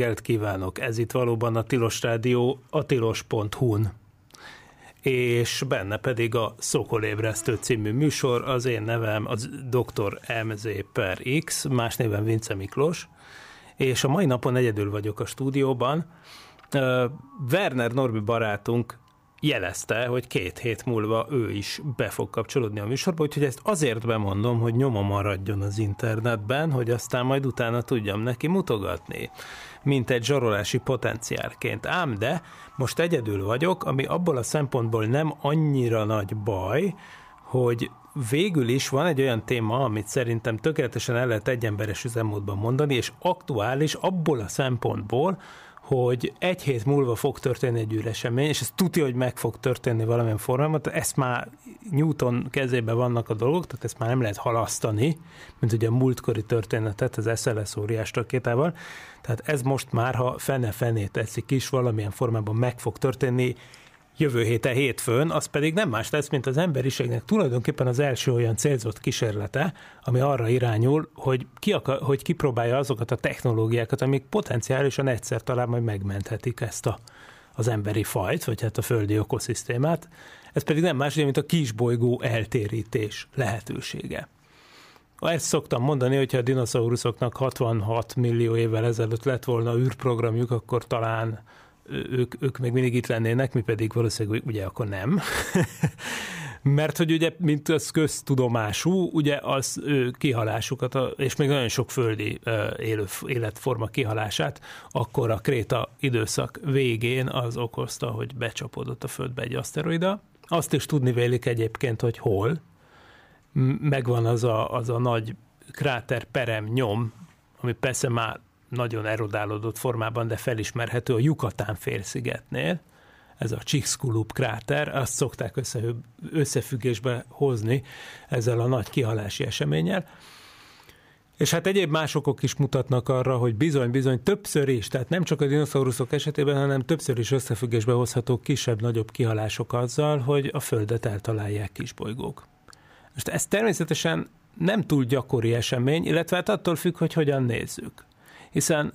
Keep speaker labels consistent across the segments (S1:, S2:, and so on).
S1: Reggelt kívánok! Ez itt valóban a Tilos Rádió a tilos.hu-n és benne pedig a Szokolébresztő című műsor, az én nevem az Dr. MZ per X, más néven Vince Miklós, és a mai napon egyedül vagyok a stúdióban. Werner Norbi barátunk jelezte, hogy két hét múlva ő is be fog kapcsolódni a műsorba, úgyhogy ezt azért bemondom, hogy nyoma maradjon az internetben, hogy aztán majd utána tudjam neki mutogatni, mint egy zsarolási potenciálként. Ám de most egyedül vagyok, ami abból a szempontból nem annyira nagy baj, hogy végül is van egy olyan téma, amit szerintem tökéletesen el lehet egyemberes üzemmódban mondani, és aktuális abból a szempontból, hogy egy hét múlva fog történni egy űresemény, és ez tudja, hogy meg fog történni valamilyen formában, tehát ezt már Newton kezében vannak a dolgok, tehát ezt már nem lehet halasztani, mint ugye a múltkori történetet az SLS óriás rakétával, tehát ez most már, ha fene-fenét teszik is, valamilyen formában meg fog történni, jövő héten hétfőn, az pedig nem más lesz, mint az emberiségnek tulajdonképpen az első olyan célzott kísérlete, ami arra irányul, hogy, ki akar, hogy kipróbálja azokat a technológiákat, amik potenciálisan egyszer talán majd megmenthetik ezt a, az emberi fajt, vagy hát a földi ökoszisztémát. Ez pedig nem más, mint a kisbolygó eltérítés lehetősége. Ezt szoktam mondani, hogyha a dinoszauruszoknak 66 millió évvel ezelőtt lett volna űrprogramjuk, akkor talán ők, ők még mindig itt lennének, mi pedig valószínűleg ugye akkor nem. Mert hogy ugye, mint az köztudomású, ugye az ő kihalásukat, és még nagyon sok földi élő, életforma kihalását, akkor a Kréta időszak végén az okozta, hogy becsapódott a Földbe egy aszteroida. Azt is tudni vélik egyébként, hogy hol. Megvan az a, az a nagy kráter perem nyom, ami persze már nagyon erodálódott formában, de felismerhető a Yucatán félszigetnél, ez a Chicxulub kráter, azt szokták össze, összefüggésbe hozni ezzel a nagy kihalási eseménnyel. És hát egyéb másokok is mutatnak arra, hogy bizony-bizony többször is, tehát nem csak a dinoszauruszok esetében, hanem többször is összefüggésbe hozhatók kisebb-nagyobb kihalások azzal, hogy a Földet eltalálják kisbolygók. Most ez természetesen nem túl gyakori esemény, illetve hát attól függ, hogy hogyan nézzük hiszen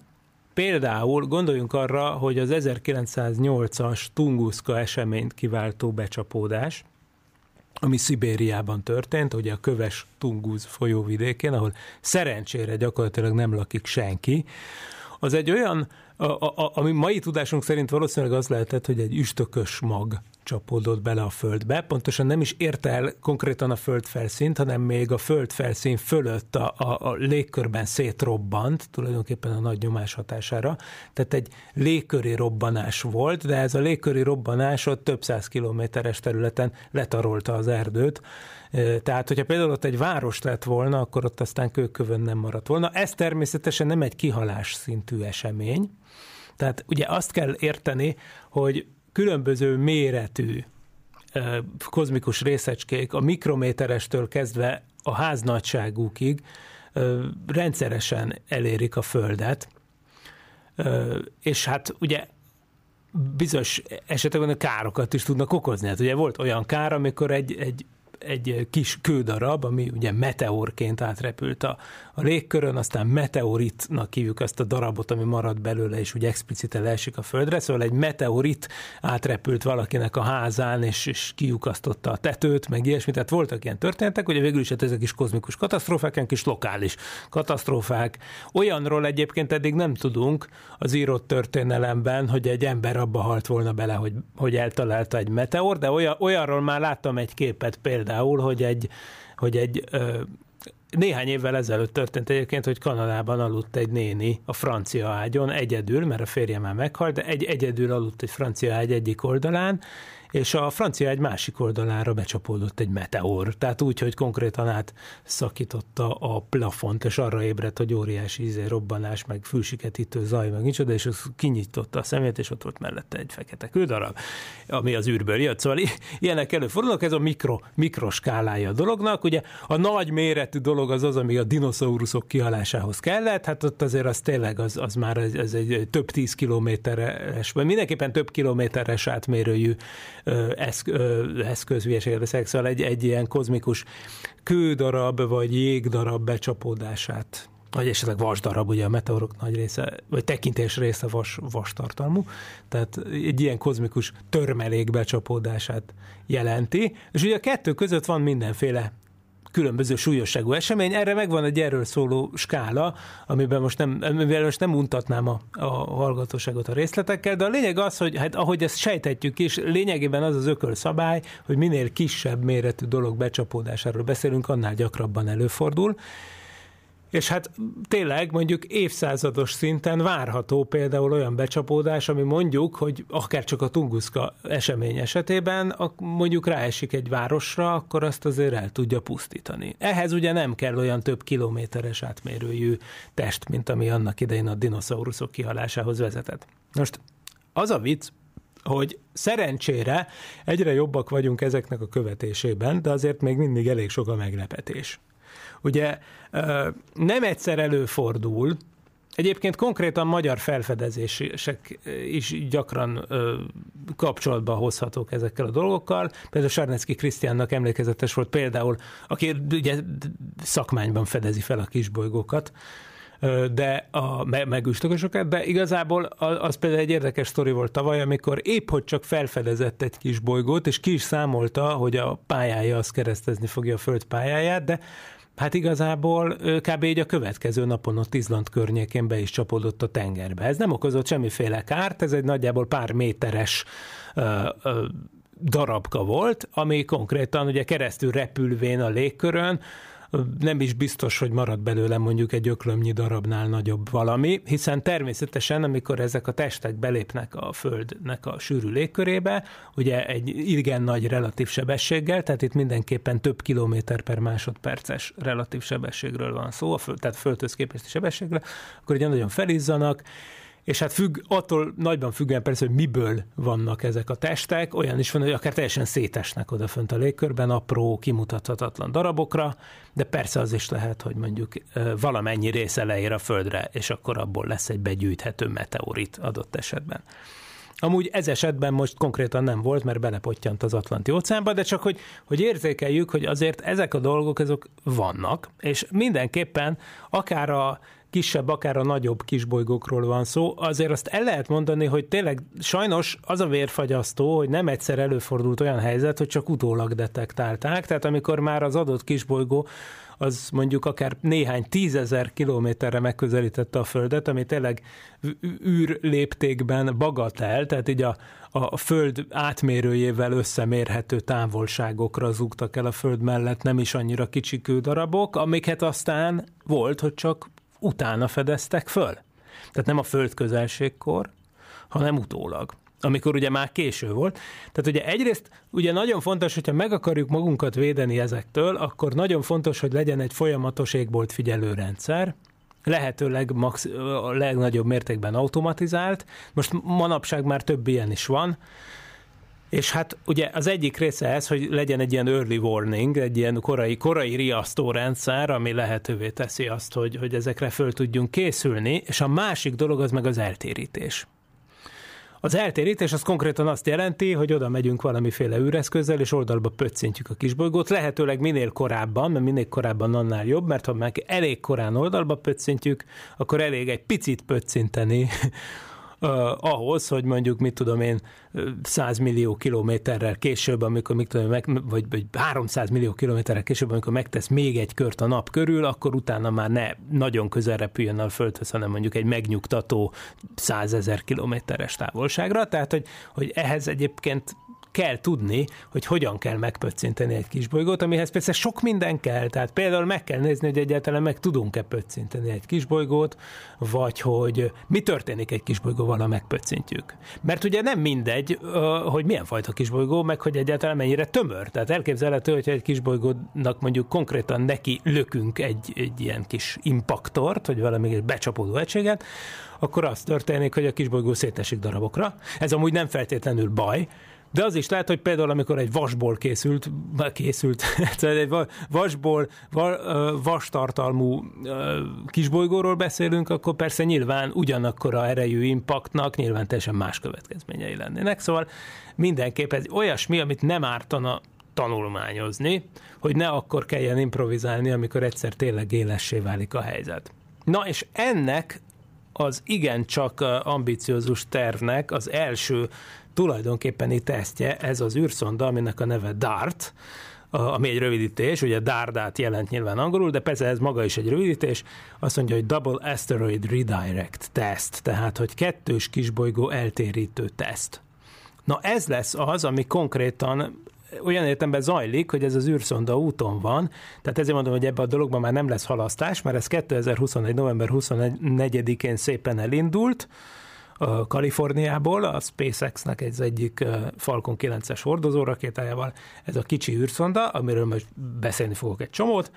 S1: például gondoljunk arra, hogy az 1908-as Tunguszka eseményt kiváltó becsapódás, ami Szibériában történt, ugye a köves Tunguz folyóvidékén, ahol szerencsére gyakorlatilag nem lakik senki, az egy olyan, a, a, ami mai tudásunk szerint valószínűleg az lehetett, hogy egy üstökös mag csapódott bele a földbe. Pontosan nem is érte el konkrétan a földfelszínt, hanem még a földfelszín fölött a, a, a légkörben szétrobbant, tulajdonképpen a nagy nyomás hatására. Tehát egy légköri robbanás volt, de ez a légköri robbanás ott több száz kilométeres területen letarolta az erdőt. Tehát, hogyha például ott egy város lett volna, akkor ott aztán kőkövön nem maradt volna. Ez természetesen nem egy kihalás szintű esemény. Tehát ugye azt kell érteni, hogy különböző méretű kozmikus részecskék, a mikrométerestől kezdve a háznagyságúkig rendszeresen elérik a Földet, és hát ugye bizonyos esetekben károkat is tudnak okozni. Hát ugye volt olyan kár, amikor egy, egy egy kis kődarab, ami ugye meteorként átrepült a, a légkörön, aztán meteoritnak hívjuk ezt a darabot, ami marad belőle, és úgy explicite leesik a földre, szóval egy meteorit átrepült valakinek a házán, és, és kiukasztotta a tetőt, meg ilyesmi, tehát voltak ilyen történetek, ugye végül is hát ezek is kozmikus katasztrófák, kis lokális katasztrófák. Olyanról egyébként eddig nem tudunk az írott történelemben, hogy egy ember abba halt volna bele, hogy, hogy eltalálta egy meteor, de olyan, olyanról már láttam egy képet például, hogy egy, hogy egy Néhány évvel ezelőtt történt egyébként, hogy Kanadában aludt egy néni a francia ágyon egyedül, mert a férje már meghalt, de egy egyedül aludt egy francia ágy egyik oldalán, és a francia egy másik oldalára becsapódott egy meteor. Tehát úgy, hogy konkrétan át szakította a plafont, és arra ébredt, hogy óriási izé, robbanás, meg fülsiketítő zaj, meg nincs oda, és az kinyitotta a szemét, és ott volt mellette egy fekete kődarab, ami az űrből jött. Szóval ilyenek előfordulnak, ez a mikro, mikroskálája a dolognak. Ugye a nagy méretű dolog az az, ami a dinoszauruszok kihalásához kellett, hát ott azért az tényleg az, az már ez, ez egy több tíz kilométeres, vagy mindenképpen több kilométeres átmérőjű eszköz, hülyeséget beszélek, szóval egy, egy ilyen kozmikus kődarab vagy jégdarab becsapódását. Vagy esetleg vasdarab, ugye a meteorok nagy része, vagy tekintés része vas, vas tartalmú, tehát egy ilyen kozmikus törmelék becsapódását jelenti, és ugye a kettő között van mindenféle különböző súlyosságú esemény. Erre megvan egy erről szóló skála, amiben most nem, amivel most nem untatnám a, a hallgatóságot a részletekkel, de a lényeg az, hogy hát ahogy ezt sejthetjük is, lényegében az az ökölszabály, hogy minél kisebb méretű dolog becsapódásáról beszélünk, annál gyakrabban előfordul. És hát tényleg mondjuk évszázados szinten várható például olyan becsapódás, ami mondjuk, hogy akár csak a Tunguszka esemény esetében mondjuk ráesik egy városra, akkor azt azért el tudja pusztítani. Ehhez ugye nem kell olyan több kilométeres átmérőjű test, mint ami annak idején a dinoszauruszok kihalásához vezetett. Most az a vicc, hogy szerencsére egyre jobbak vagyunk ezeknek a követésében, de azért még mindig elég sok a meglepetés. Ugye nem egyszer előfordul, Egyébként konkrétan magyar felfedezések is gyakran ö, kapcsolatba hozhatók ezekkel a dolgokkal. Például Sarnecki Krisztiánnak emlékezetes volt például, aki ugye szakmányban fedezi fel a kisbolygókat, de a megüstökösöket, de igazából az például egy érdekes sztori volt tavaly, amikor épp hogy csak felfedezett egy kis és ki is számolta, hogy a pályája az keresztezni fogja a föld pályáját, de Hát igazából kb. így a következő napon ott Izland környékén be is csapódott a tengerbe. Ez nem okozott semmiféle kárt, ez egy nagyjából pár méteres ö, ö, darabka volt, ami konkrétan ugye keresztül repülvén a légkörön, nem is biztos, hogy marad belőle mondjuk egy öklömnyi darabnál nagyobb valami, hiszen természetesen, amikor ezek a testek belépnek a Földnek a sűrű légkörébe, ugye egy igen nagy relatív sebességgel, tehát itt mindenképpen több kilométer per másodperces relatív sebességről van szó, a föld, tehát földhöz képesti sebességre, akkor ugye nagyon felizzanak, és hát függ, attól nagyban függően persze, hogy miből vannak ezek a testek, olyan is van, hogy akár teljesen szétesnek odafönt a légkörben, apró, kimutathatatlan darabokra, de persze az is lehet, hogy mondjuk valamennyi része leér a Földre, és akkor abból lesz egy begyűjthető meteorit adott esetben. Amúgy ez esetben most konkrétan nem volt, mert belepottyant az Atlanti óceánba, de csak hogy, hogy érzékeljük, hogy azért ezek a dolgok, ezek vannak, és mindenképpen akár a kisebb, akár a nagyobb kisbolygókról van szó, azért azt el lehet mondani, hogy tényleg sajnos az a vérfagyasztó, hogy nem egyszer előfordult olyan helyzet, hogy csak utólag detektálták, tehát amikor már az adott kisbolygó az mondjuk akár néhány tízezer kilométerre megközelítette a Földet, ami tényleg űr léptékben bagatel, tehát így a, a Föld átmérőjével összemérhető távolságokra zúgtak el a Föld mellett nem is annyira kicsi kődarabok, amiket aztán volt, hogy csak utána fedeztek föl. Tehát nem a föld közelségkor, hanem utólag amikor ugye már késő volt. Tehát ugye egyrészt ugye nagyon fontos, hogyha meg akarjuk magunkat védeni ezektől, akkor nagyon fontos, hogy legyen egy folyamatos égbolt figyelőrendszer, lehetőleg max, a legnagyobb mértékben automatizált. Most manapság már több ilyen is van, és hát ugye az egyik része ez, hogy legyen egy ilyen early warning, egy ilyen korai, korai riasztó rendszer, ami lehetővé teszi azt, hogy, hogy ezekre föl tudjunk készülni, és a másik dolog az meg az eltérítés. Az eltérítés az konkrétan azt jelenti, hogy oda megyünk valamiféle űreszközzel, és oldalba pöccintjük a kisbolygót, lehetőleg minél korábban, mert minél korábban annál jobb, mert ha meg elég korán oldalba pöccintjük, akkor elég egy picit pöccinteni ahhoz, hogy mondjuk, mit tudom én, 100 millió kilométerrel később, amikor, mit tudom, meg, vagy, vagy 300 millió kilométerrel később, amikor megtesz még egy kört a nap körül, akkor utána már ne nagyon közel repüljön a Földhöz, hanem mondjuk egy megnyugtató 100 ezer kilométeres távolságra. Tehát, hogy, hogy ehhez egyébként kell tudni, hogy hogyan kell megpöccinteni egy kisbolygót, amihez persze sok minden kell, tehát például meg kell nézni, hogy egyáltalán meg tudunk-e pöccinteni egy kisbolygót, vagy hogy mi történik egy kisbolygóval, ha megpöccintjük. Mert ugye nem mindegy, hogy milyen fajta kisbolygó, meg hogy egyáltalán mennyire tömör. Tehát elképzelhető, hogyha egy kisbolygónak mondjuk konkrétan neki lökünk egy, egy ilyen kis impaktort, vagy valami egy becsapódó egységet, akkor az történik, hogy a kisbolygó szétesik darabokra. Ez amúgy nem feltétlenül baj, de az is lehet, hogy például amikor egy vasból készült, készült, egy vasból, vastartalmú kisbolygóról beszélünk, akkor persze nyilván ugyanakkor a erejű impaktnak nyilván teljesen más következményei lennének. Szóval mindenképp ez olyasmi, amit nem ártana tanulmányozni, hogy ne akkor kelljen improvizálni, amikor egyszer tényleg élessé válik a helyzet. Na és ennek az igencsak ambiciózus tervnek az első tulajdonképpeni tesztje ez az űrszonda, aminek a neve DART, ami egy rövidítés, ugye Dardát jelent nyilván angolul, de persze ez maga is egy rövidítés, azt mondja, hogy Double Asteroid Redirect Test, tehát, hogy kettős kisbolygó eltérítő teszt. Na ez lesz az, ami konkrétan olyan értemben zajlik, hogy ez az űrszonda úton van, tehát ezért mondom, hogy ebbe a dologban már nem lesz halasztás, mert ez 2021. november 24-én szépen elindult, Kaliforniából, a SpaceX-nek egy egyik Falcon 9-es hordozó rakétájával, ez a kicsi űrszonda, amiről most beszélni fogok egy csomót,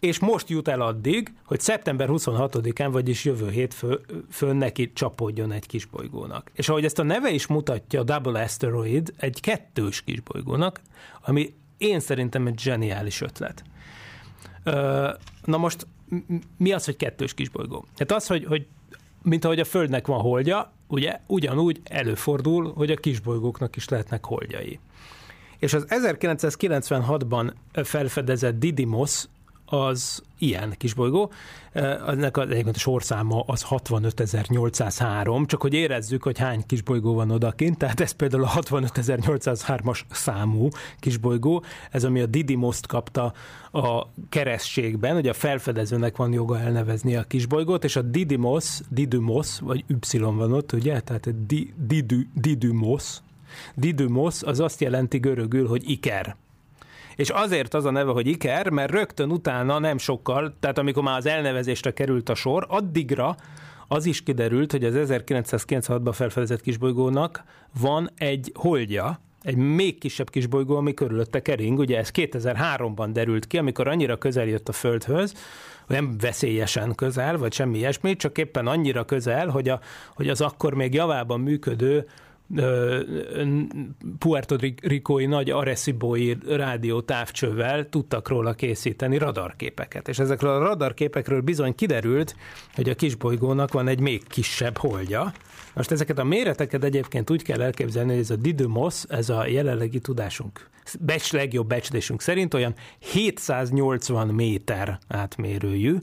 S1: és most jut el addig, hogy szeptember 26-án, vagyis jövő hétfőn neki csapódjon egy kisbolygónak. És ahogy ezt a neve is mutatja, a Double Asteroid egy kettős kisbolygónak, ami én szerintem egy zseniális ötlet. Na most mi az, hogy kettős kisbolygó? Hát az, hogy, hogy mint ahogy a Földnek van holdja, ugye ugyanúgy előfordul, hogy a kisbolygóknak is lehetnek holdjai. És az 1996-ban felfedezett Didymos az ilyen kisbolygó. Ennek az, egyébként a sorszáma az 65.803, csak hogy érezzük, hogy hány kisbolygó van odakint, tehát ez például a 65.803-as számú kisbolygó, ez ami a Didymos-t kapta a keresztségben, ugye a felfedezőnek van joga elnevezni a kisbolygót, és a Didymos, Didymos, vagy Y van ott, ugye, tehát Didymos, Didymos az azt jelenti görögül, hogy iker és azért az a neve, hogy Iker, mert rögtön utána nem sokkal, tehát amikor már az elnevezésre került a sor, addigra az is kiderült, hogy az 1996-ban felfedezett kisbolygónak van egy holdja, egy még kisebb kisbolygó, ami körülötte kering. Ugye ez 2003-ban derült ki, amikor annyira közel jött a Földhöz, nem veszélyesen közel, vagy semmi ilyesmi, csak éppen annyira közel, hogy, a, hogy az akkor még javában működő Puerto Ricói nagy Arecibo-i rádió távcsővel tudtak róla készíteni radarképeket. És ezekről a radarképekről bizony kiderült, hogy a kisbolygónak van egy még kisebb holdja. Most ezeket a méreteket egyébként úgy kell elképzelni, hogy ez a Didymos, ez a jelenlegi tudásunk, becs, legjobb becslésünk szerint olyan 780 méter átmérőjű,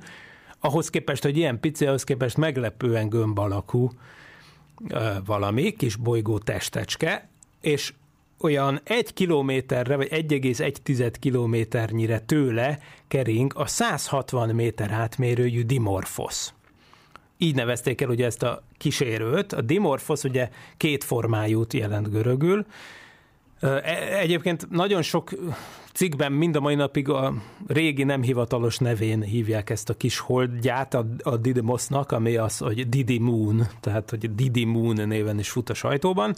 S1: ahhoz képest, hogy ilyen pici, ahhoz képest meglepően gömb alakú valami, kis bolygó testecske, és olyan egy kilométerre, vagy 1,1 kilométernyire tőle kering a 160 méter átmérőjű Dimorphos. Így nevezték el ugye ezt a kísérőt. A Dimorphos ugye két formájút jelent görögül. E, egyébként nagyon sok cikkben mind a mai napig a régi nem hivatalos nevén hívják ezt a kis holdját a, a Didymosnak, ami az, hogy Didi Moon, tehát hogy Didi Moon néven is fut a sajtóban,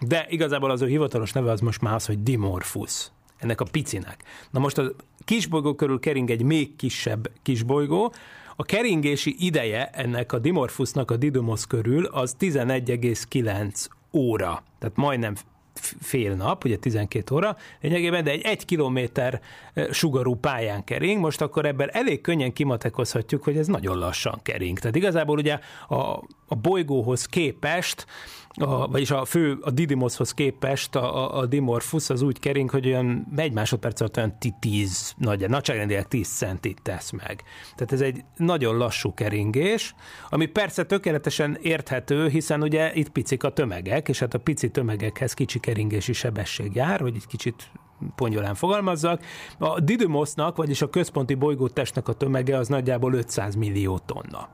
S1: de igazából az ő hivatalos neve az most már az, hogy Dimorphus ennek a picinek. Na most a kisbolygó körül kering egy még kisebb kisbolygó, a keringési ideje ennek a Dimorphusnak a Didymos körül az 11,9 óra, tehát majdnem fél nap, ugye 12 óra lényegében, de egy egy kilométer sugarú pályán kering, most akkor ebből elég könnyen kimatekozhatjuk, hogy ez nagyon lassan kering. Tehát igazából ugye a, a bolygóhoz képest a, vagyis a fő, a Didymoshoz képest a, a, a Dimorphus az úgy kering, hogy olyan egy másodperc alatt olyan 10, nagy, nagyságrendileg 10 centit tesz meg. Tehát ez egy nagyon lassú keringés, ami persze tökéletesen érthető, hiszen ugye itt picik a tömegek, és hát a pici tömegekhez kicsi keringési sebesség jár, hogy egy kicsit pongyolán fogalmazzak. A Didymosnak, vagyis a központi bolygótestnek a tömege az nagyjából 500 millió tonna.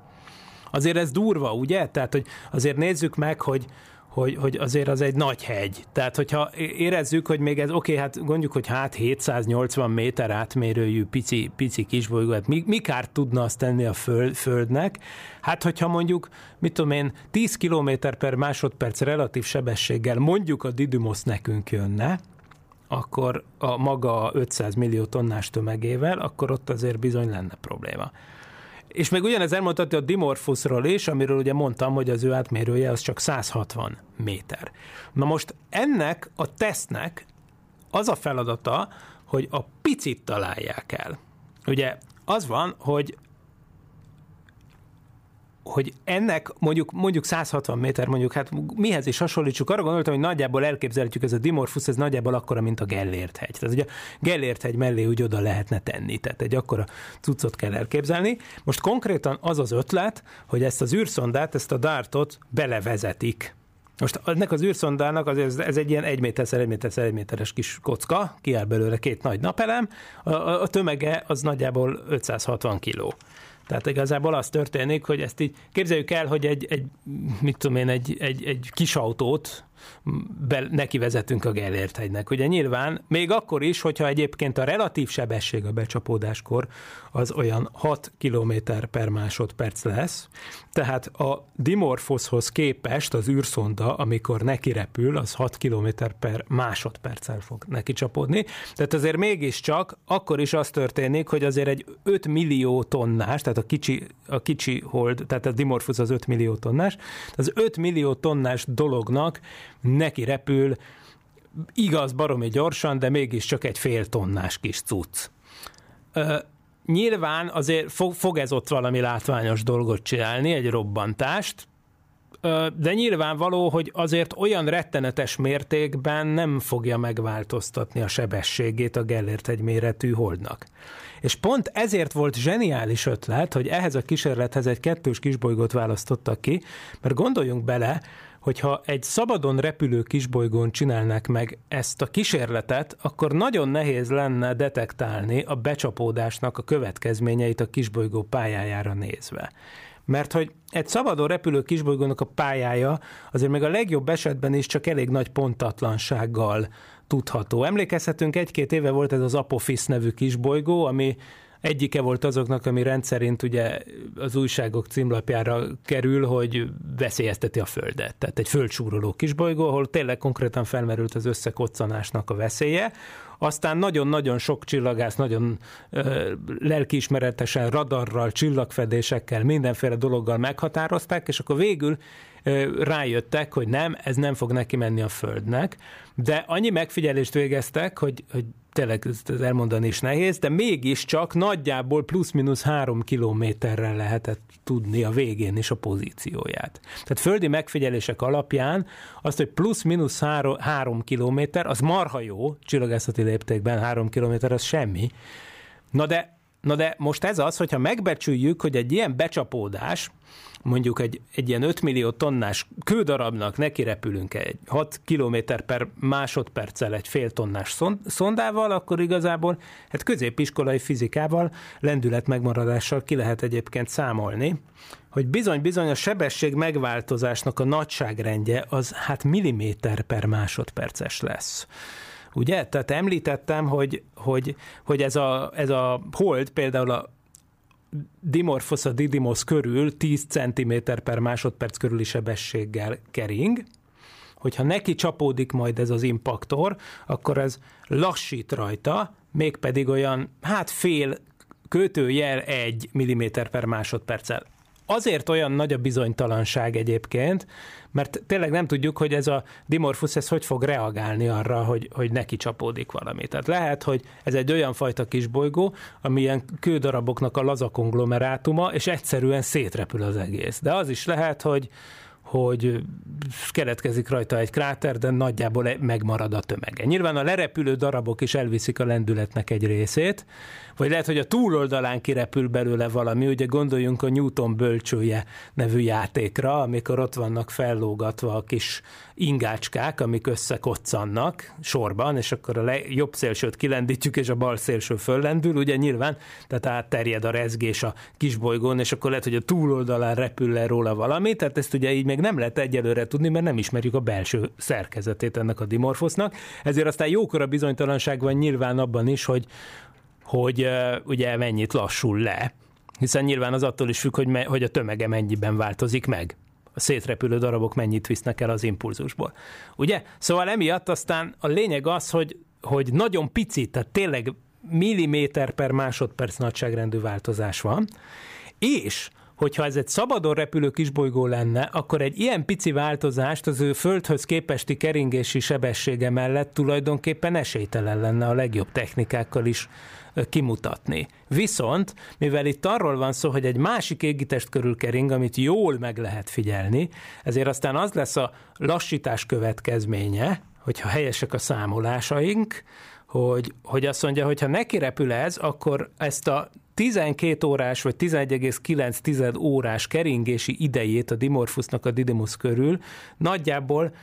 S1: Azért ez durva, ugye? Tehát, hogy azért nézzük meg, hogy hogy, hogy azért az egy nagy hegy. Tehát, hogyha érezzük, hogy még ez, oké, okay, hát gondoljuk, hogy hát 780 méter átmérőjű pici, pici kisbolygó, hát mi, mi kárt tudna azt tenni a föld, Földnek? Hát, hogyha mondjuk, mit tudom én, 10 km per másodperc relatív sebességgel mondjuk a Didymos nekünk jönne, akkor a maga 500 millió tonnás tömegével, akkor ott azért bizony lenne probléma. És még ugyanez elmondhatja a Dimorphusról is, amiről ugye mondtam, hogy az ő átmérője az csak 160 méter. Na most ennek a tesztnek az a feladata, hogy a picit találják el. Ugye az van, hogy hogy ennek mondjuk, mondjuk 160 méter, mondjuk, hát mihez is hasonlítsuk, arra gondoltam, hogy nagyjából elképzelhetjük, ez a Dimorphus, ez nagyjából akkora, mint a Gellért hegy. Tehát ugye Gellért hegy mellé úgy oda lehetne tenni, tehát egy akkora cuccot kell elképzelni. Most konkrétan az az ötlet, hogy ezt az űrszondát, ezt a dartot belevezetik most ennek az űrszondának az, ez egy ilyen 1 méter 1 méter 1 méteres kis kocka, kiáll belőle két nagy napelem, a, a tömege az nagyjából 560 kiló. Tehát igazából az történik, hogy ezt így képzeljük el, hogy egy, egy mit tudom én, egy, egy, egy kis autót be, neki vezetünk a Gellért hegynek. Ugye nyilván még akkor is, hogyha egyébként a relatív sebesség a becsapódáskor az olyan 6 km per másodperc lesz, tehát a Dimorphoshoz képest az űrszonda, amikor neki repül, az 6 km per másodperccel fog neki csapódni. Tehát azért mégiscsak akkor is az történik, hogy azért egy 5 millió tonnás, tehát a kicsi, a kicsi hold, tehát a Dimorphos az 5 millió tonnás, az 5 millió tonnás dolognak neki repül, igaz, baromi gyorsan, de mégiscsak egy fél tonnás kis cucc. Ö, nyilván azért fog, ez ott valami látványos dolgot csinálni, egy robbantást, de nyilvánvaló, hogy azért olyan rettenetes mértékben nem fogja megváltoztatni a sebességét a Gellért egy méretű holdnak. És pont ezért volt zseniális ötlet, hogy ehhez a kísérlethez egy kettős kisbolygót választottak ki, mert gondoljunk bele, hogyha egy szabadon repülő kisbolygón csinálnák meg ezt a kísérletet, akkor nagyon nehéz lenne detektálni a becsapódásnak a következményeit a kisbolygó pályájára nézve. Mert hogy egy szabadon repülő kisbolygónak a pályája azért még a legjobb esetben is csak elég nagy pontatlansággal tudható. Emlékezhetünk, egy-két éve volt ez az Apophis nevű kisbolygó, ami egyike volt azoknak, ami rendszerint ugye az újságok címlapjára kerül, hogy veszélyezteti a Földet. Tehát egy földsúroló kisbolygó, ahol tényleg konkrétan felmerült az összekoccanásnak a veszélye. Aztán nagyon-nagyon sok csillagász, nagyon ö, lelkiismeretesen, radarral, csillagfedésekkel, mindenféle dologgal meghatározták, és akkor végül rájöttek, hogy nem, ez nem fog neki menni a Földnek, de annyi megfigyelést végeztek, hogy, hogy tényleg ez elmondani is nehéz, de mégiscsak nagyjából plusz-minusz három kilométerrel lehetett tudni a végén is a pozícióját. Tehát földi megfigyelések alapján azt, hogy plusz-minusz három, három kilométer, az marha jó, csillagászati léptékben három kilométer, az semmi. Na de, na de most ez az, hogyha megbecsüljük, hogy egy ilyen becsapódás, mondjuk egy, egy ilyen 5 millió tonnás kődarabnak neki repülünk egy 6 km per másodperccel egy fél tonnás szondával, akkor igazából hát középiskolai fizikával, lendület megmaradással ki lehet egyébként számolni, hogy bizony-bizony a sebesség megváltozásnak a nagyságrendje az hát milliméter per másodperces lesz. Ugye? Tehát említettem, hogy, hogy, hogy ez, a, ez a hold például a Dimorphos a Didymos körül 10 cm per másodperc körüli sebességgel kering, hogyha neki csapódik majd ez az impaktor, akkor ez lassít rajta, mégpedig olyan, hát fél kötőjel egy milliméter per másodperccel. Azért olyan nagy a bizonytalanság egyébként, mert tényleg nem tudjuk, hogy ez a dimorphus ez hogy fog reagálni arra, hogy, hogy neki csapódik valami. Tehát lehet, hogy ez egy olyan fajta kisbolygó, ami ilyen kődaraboknak a laza konglomerátuma, és egyszerűen szétrepül az egész. De az is lehet, hogy, hogy keletkezik rajta egy kráter, de nagyjából megmarad a tömege. Nyilván a lerepülő darabok is elviszik a lendületnek egy részét, vagy lehet, hogy a túloldalán kirepül belőle valami, ugye gondoljunk a Newton bölcsője nevű játékra, amikor ott vannak fellógatva a kis ingácskák, amik összekoccannak sorban, és akkor a le, jobb szélsőt kilendítjük, és a bal szélső föllendül, ugye nyilván, tehát átterjed a rezgés a kisbolygón, és akkor lehet, hogy a túloldalán repül le róla valami, tehát ezt ugye így még nem lehet egyelőre tudni, mert nem ismerjük a belső szerkezetét ennek a dimorfosznak. Ezért aztán jókora bizonytalanság van nyilván abban is, hogy, hogy ugye mennyit lassul le, hiszen nyilván az attól is függ, hogy, me, hogy a tömege mennyiben változik meg a szétrepülő darabok mennyit visznek el az impulzusból. Ugye? Szóval emiatt aztán a lényeg az, hogy, hogy nagyon pici, tehát tényleg milliméter per másodperc nagyságrendű változás van, és hogyha ez egy szabadon repülő kisbolygó lenne, akkor egy ilyen pici változást az ő földhöz képesti keringési sebessége mellett tulajdonképpen esélytelen lenne a legjobb technikákkal is kimutatni. Viszont, mivel itt arról van szó, hogy egy másik égitest körül kering, amit jól meg lehet figyelni, ezért aztán az lesz a lassítás következménye, hogyha helyesek a számolásaink, hogy, hogy azt mondja, hogy ha neki repül ez, akkor ezt a 12 órás vagy 11,9 órás keringési idejét a Dimorphusnak a Didymus körül nagyjából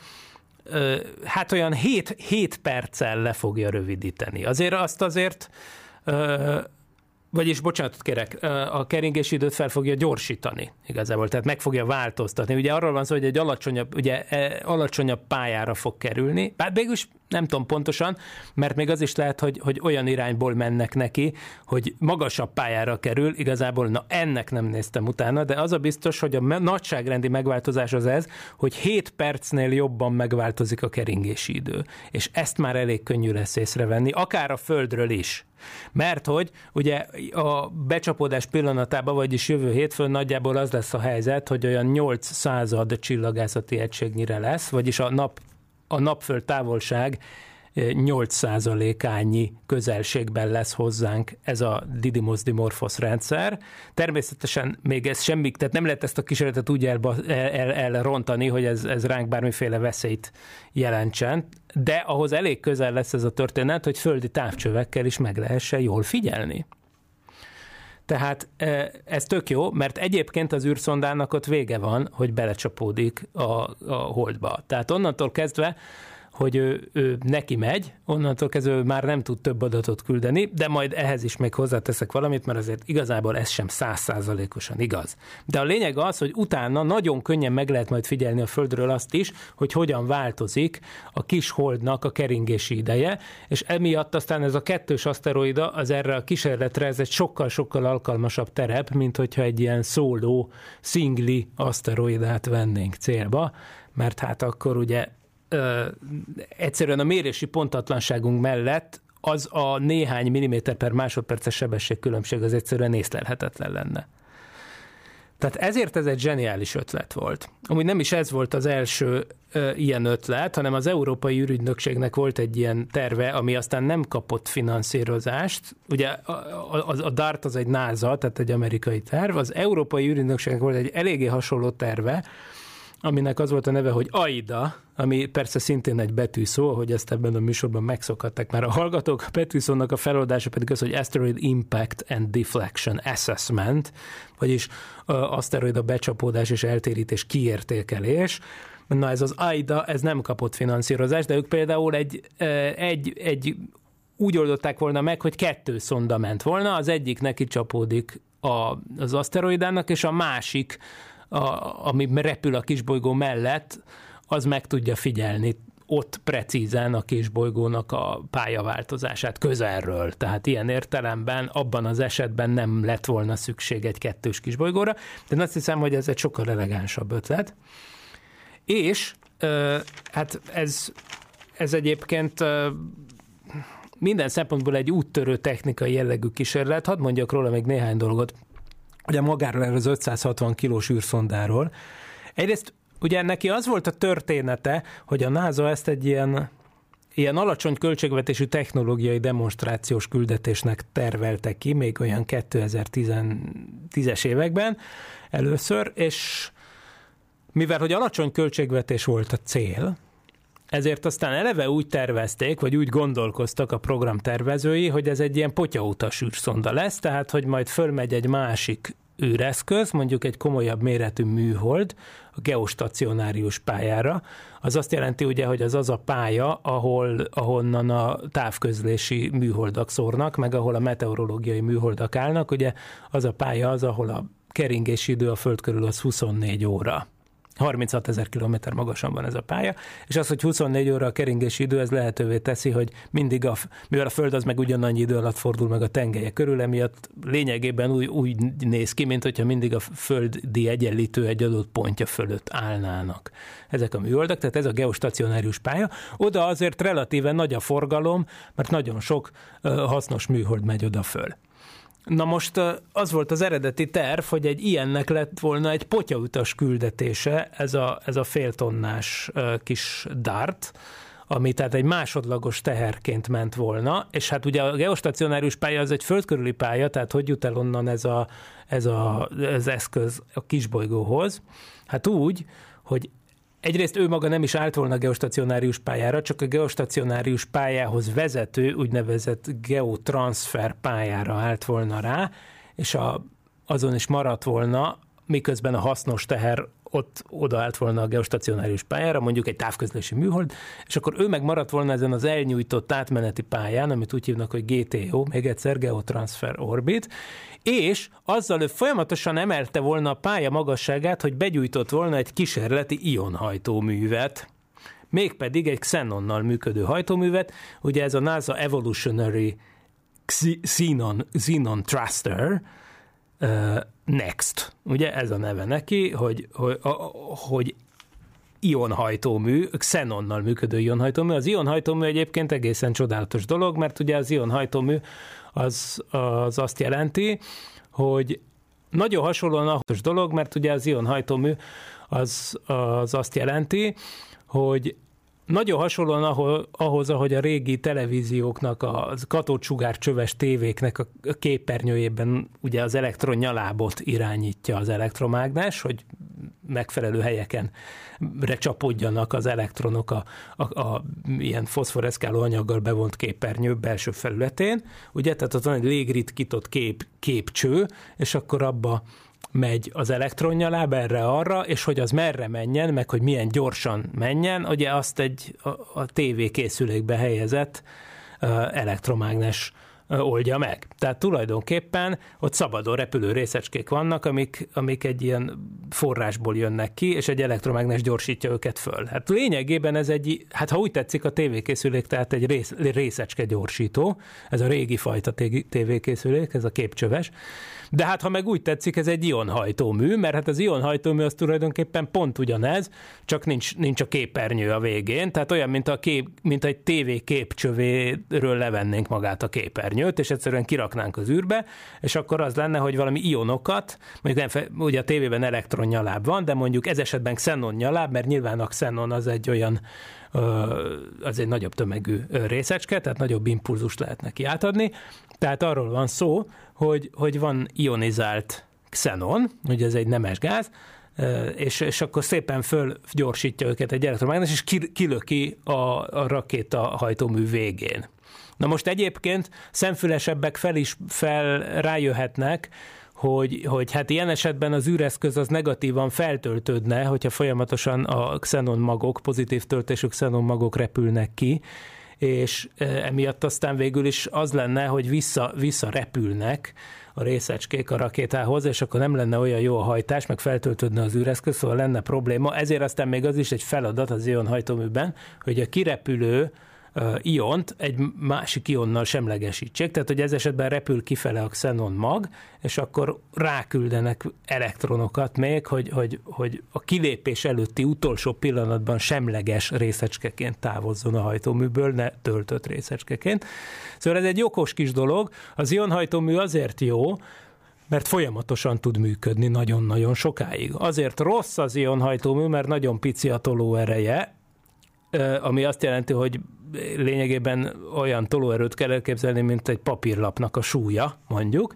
S1: hát olyan 7, 7 perccel le fogja rövidíteni. Azért azt azért vagyis bocsánatot kérek, a keringési időt fel fogja gyorsítani igazából, tehát meg fogja változtatni. Ugye arról van szó, hogy egy alacsonyabb, ugye, e, alacsonyabb pályára fog kerülni, bár mégis nem tudom pontosan, mert még az is lehet, hogy, hogy olyan irányból mennek neki, hogy magasabb pályára kerül, igazából na ennek nem néztem utána, de az a biztos, hogy a nagyságrendi megváltozás az ez, hogy 7 percnél jobban megváltozik a keringési idő. És ezt már elég könnyű lesz észrevenni, akár a Földről is. Mert hogy ugye a becsapódás pillanatában, vagyis jövő hétfőn nagyjából az lesz a helyzet, hogy olyan 8 század csillagászati egységnyire lesz, vagyis a nap a napföld távolság 8%-ányi közelségben lesz hozzánk ez a Didymos Dimorphos rendszer. Természetesen még ez semmi, tehát nem lehet ezt a kísérletet úgy elba, el, elrontani, hogy ez, ez ránk bármiféle veszélyt jelentsen, de ahhoz elég közel lesz ez a történet, hogy földi távcsövekkel is meg lehessen jól figyelni. Tehát ez tök jó, mert egyébként az űrszondának ott vége van, hogy belecsapódik a, a holdba. Tehát onnantól kezdve hogy ő, ő neki megy, onnantól kezdve már nem tud több adatot küldeni, de majd ehhez is még hozzáteszek valamit, mert azért igazából ez sem százszázalékosan igaz. De a lényeg az, hogy utána nagyon könnyen meg lehet majd figyelni a Földről azt is, hogy hogyan változik a kis holdnak a keringési ideje, és emiatt aztán ez a kettős aszteroida, az erre a kísérletre, ez egy sokkal-sokkal alkalmasabb terep, mint hogyha egy ilyen szóló, szingli aszteroidát vennénk célba, mert hát akkor ugye ö, egyszerűen a mérési pontatlanságunk mellett az a néhány milliméter per másodperces sebességkülönbség az egyszerűen észlelhetetlen lenne. Tehát ezért ez egy zseniális ötlet volt. Amúgy nem is ez volt az első ö, ilyen ötlet, hanem az Európai űrügynökségnek volt egy ilyen terve, ami aztán nem kapott finanszírozást. Ugye a, a, a DART az egy NASA, tehát egy amerikai terv, az Európai űrügynökségnek volt egy eléggé hasonló terve, aminek az volt a neve, hogy AIDA, ami persze szintén egy betűszó, hogy ezt ebben a műsorban megszokhatták már a hallgatók. A betűszónak a feloldása pedig az, hogy Asteroid Impact and Deflection Assessment, vagyis aszteroid a becsapódás és eltérítés kiértékelés. Na ez az AIDA, ez nem kapott finanszírozást, de ők például egy, egy, egy úgy oldották volna meg, hogy kettő szonda ment volna, az egyik neki csapódik a, az aszteroidának, és a másik a, ami repül a kisbolygó mellett, az meg tudja figyelni ott precízen a kisbolygónak a pályaváltozását közelről. Tehát ilyen értelemben abban az esetben nem lett volna szükség egy kettős kisbolygóra, de azt hiszem, hogy ez egy sokkal elegánsabb ötlet. És hát ez, ez egyébként minden szempontból egy úttörő technikai jellegű kísérlet. Hadd mondjak róla még néhány dolgot ugye magáról erről az 560 kilós űrszondáról. Egyrészt ugye neki az volt a története, hogy a NASA ezt egy ilyen ilyen alacsony költségvetésű technológiai demonstrációs küldetésnek tervelte ki, még olyan 2010-es években először, és mivel hogy alacsony költségvetés volt a cél, ezért aztán eleve úgy tervezték, vagy úgy gondolkoztak a program tervezői, hogy ez egy ilyen potyautas űrszonda lesz, tehát hogy majd fölmegy egy másik űreszköz, mondjuk egy komolyabb méretű műhold a geostacionárius pályára. Az azt jelenti ugye, hogy az az a pálya, ahol, ahonnan a távközlési műholdak szórnak, meg ahol a meteorológiai műholdak állnak. Ugye az a pálya az, ahol a keringési idő a Föld körül az 24 óra. 36 ezer kilométer magasan van ez a pálya, és az, hogy 24 óra a keringési idő, ez lehetővé teszi, hogy mindig, a, mivel a Föld az meg ugyanannyi idő alatt fordul meg a tengelye körül, emiatt lényegében úgy, úgy néz ki, mint hogyha mindig a földi egyenlítő egy adott pontja fölött állnának. Ezek a műholdak, tehát ez a geostacionárius pálya. Oda azért relatíve nagy a forgalom, mert nagyon sok hasznos műhold megy oda föl. Na most az volt az eredeti terv, hogy egy ilyennek lett volna egy potyautas küldetése, ez a, ez a féltonnás kis dart, ami tehát egy másodlagos teherként ment volna, és hát ugye a geostacionárius pálya az egy földkörüli pálya, tehát hogy jut el onnan ez, a, ez a, az eszköz a kisbolygóhoz? Hát úgy, hogy Egyrészt ő maga nem is állt volna geostacionárius pályára, csak a geostacionárius pályához vezető úgynevezett geotransfer pályára állt volna rá, és a, azon is maradt volna, miközben a hasznos teher ott odaállt volna a geostacionárius pályára, mondjuk egy távközlési műhold, és akkor ő meg maradt volna ezen az elnyújtott átmeneti pályán, amit úgy hívnak, hogy GTO, még egyszer Geotransfer Orbit, és azzal ő folyamatosan emelte volna a pálya magasságát, hogy begyújtott volna egy kísérleti ionhajtóművet, mégpedig egy Xenonnal működő hajtóművet, ugye ez a NASA Evolutionary Xenon, Xenon Thruster, uh, Next, ugye ez a neve neki, hogy, hogy, a, hogy ionhajtómű, Xenonnal működő ionhajtómű. Az ionhajtómű egyébként egészen csodálatos dolog, mert ugye az ionhajtómű az, az azt jelenti, hogy nagyon hasonlóan ahhoz dolog, mert ugye az ionhajtómű az, az azt jelenti, hogy nagyon hasonlóan ahol, ahhoz, ahogy a régi televízióknak, a katócsugár csöves tévéknek a képernyőjében ugye az elektron nyalábot irányítja az elektromágnes, hogy megfelelő helyeken csapódjanak az elektronok a, a, a ilyen foszforeszkáló anyaggal bevont képernyő belső felületén, ugye, tehát ott van egy légritkított kép, képcső, és akkor abba megy az elektronnyaláb erre-arra, és hogy az merre menjen, meg hogy milyen gyorsan menjen, ugye azt egy a, a TV készülékbe helyezett elektromágnes oldja meg. Tehát tulajdonképpen ott szabadon repülő részecskék vannak, amik, amik egy ilyen forrásból jönnek ki, és egy elektromágnes gyorsítja őket föl. Hát lényegében ez egy, hát ha úgy tetszik, a tévékészülék, tehát egy rész, részecske gyorsító, ez a régi fajta tévékészülék, ez a képcsöves, de hát ha meg úgy tetszik, ez egy ionhajtómű, mert hát az ionhajtómű az tulajdonképpen pont ugyanez, csak nincs, nincs a képernyő a végén, tehát olyan, mint, a kép, mint egy TV képcsövéről levennénk magát a képernyőt, és egyszerűen kiraknánk az űrbe, és akkor az lenne, hogy valami ionokat, mondjuk nem, ugye a tévében elektronnyaláb van, de mondjuk ez esetben xenon nyaláb, mert nyilván a xenon az egy olyan az egy nagyobb tömegű részecske, tehát nagyobb impulzust lehet neki átadni. Tehát arról van szó, hogy, hogy van ionizált xenon, ugye ez egy nemes gáz, és, és akkor szépen fölgyorsítja őket egy elektromágnes, és kilöki a, a rakéta hajtómű végén. Na most egyébként szemfülesebbek fel is fel rájöhetnek, hogy, hogy hát ilyen esetben az űreszköz az negatívan feltöltődne, hogyha folyamatosan a xenon magok, pozitív töltésű xenon magok repülnek ki, és emiatt aztán végül is az lenne, hogy vissza, vissza repülnek a részecskék a rakétához, és akkor nem lenne olyan jó a hajtás, meg feltöltődne az űreszköz, szóval lenne probléma. Ezért aztán még az is egy feladat az ion hajtóműben, hogy a kirepülő iont egy másik ionnal semlegesítsék, tehát hogy ez esetben repül kifele a xenon mag, és akkor ráküldenek elektronokat még, hogy, hogy, hogy a kilépés előtti utolsó pillanatban semleges részecskeként távozzon a hajtóműből, ne töltött részecskeként. Szóval ez egy okos kis dolog. Az ionhajtómű azért jó, mert folyamatosan tud működni nagyon-nagyon sokáig. Azért rossz az ionhajtómű, mert nagyon pici a tolóereje, ami azt jelenti, hogy lényegében olyan tolóerőt kell elképzelni, mint egy papírlapnak a súlya, mondjuk.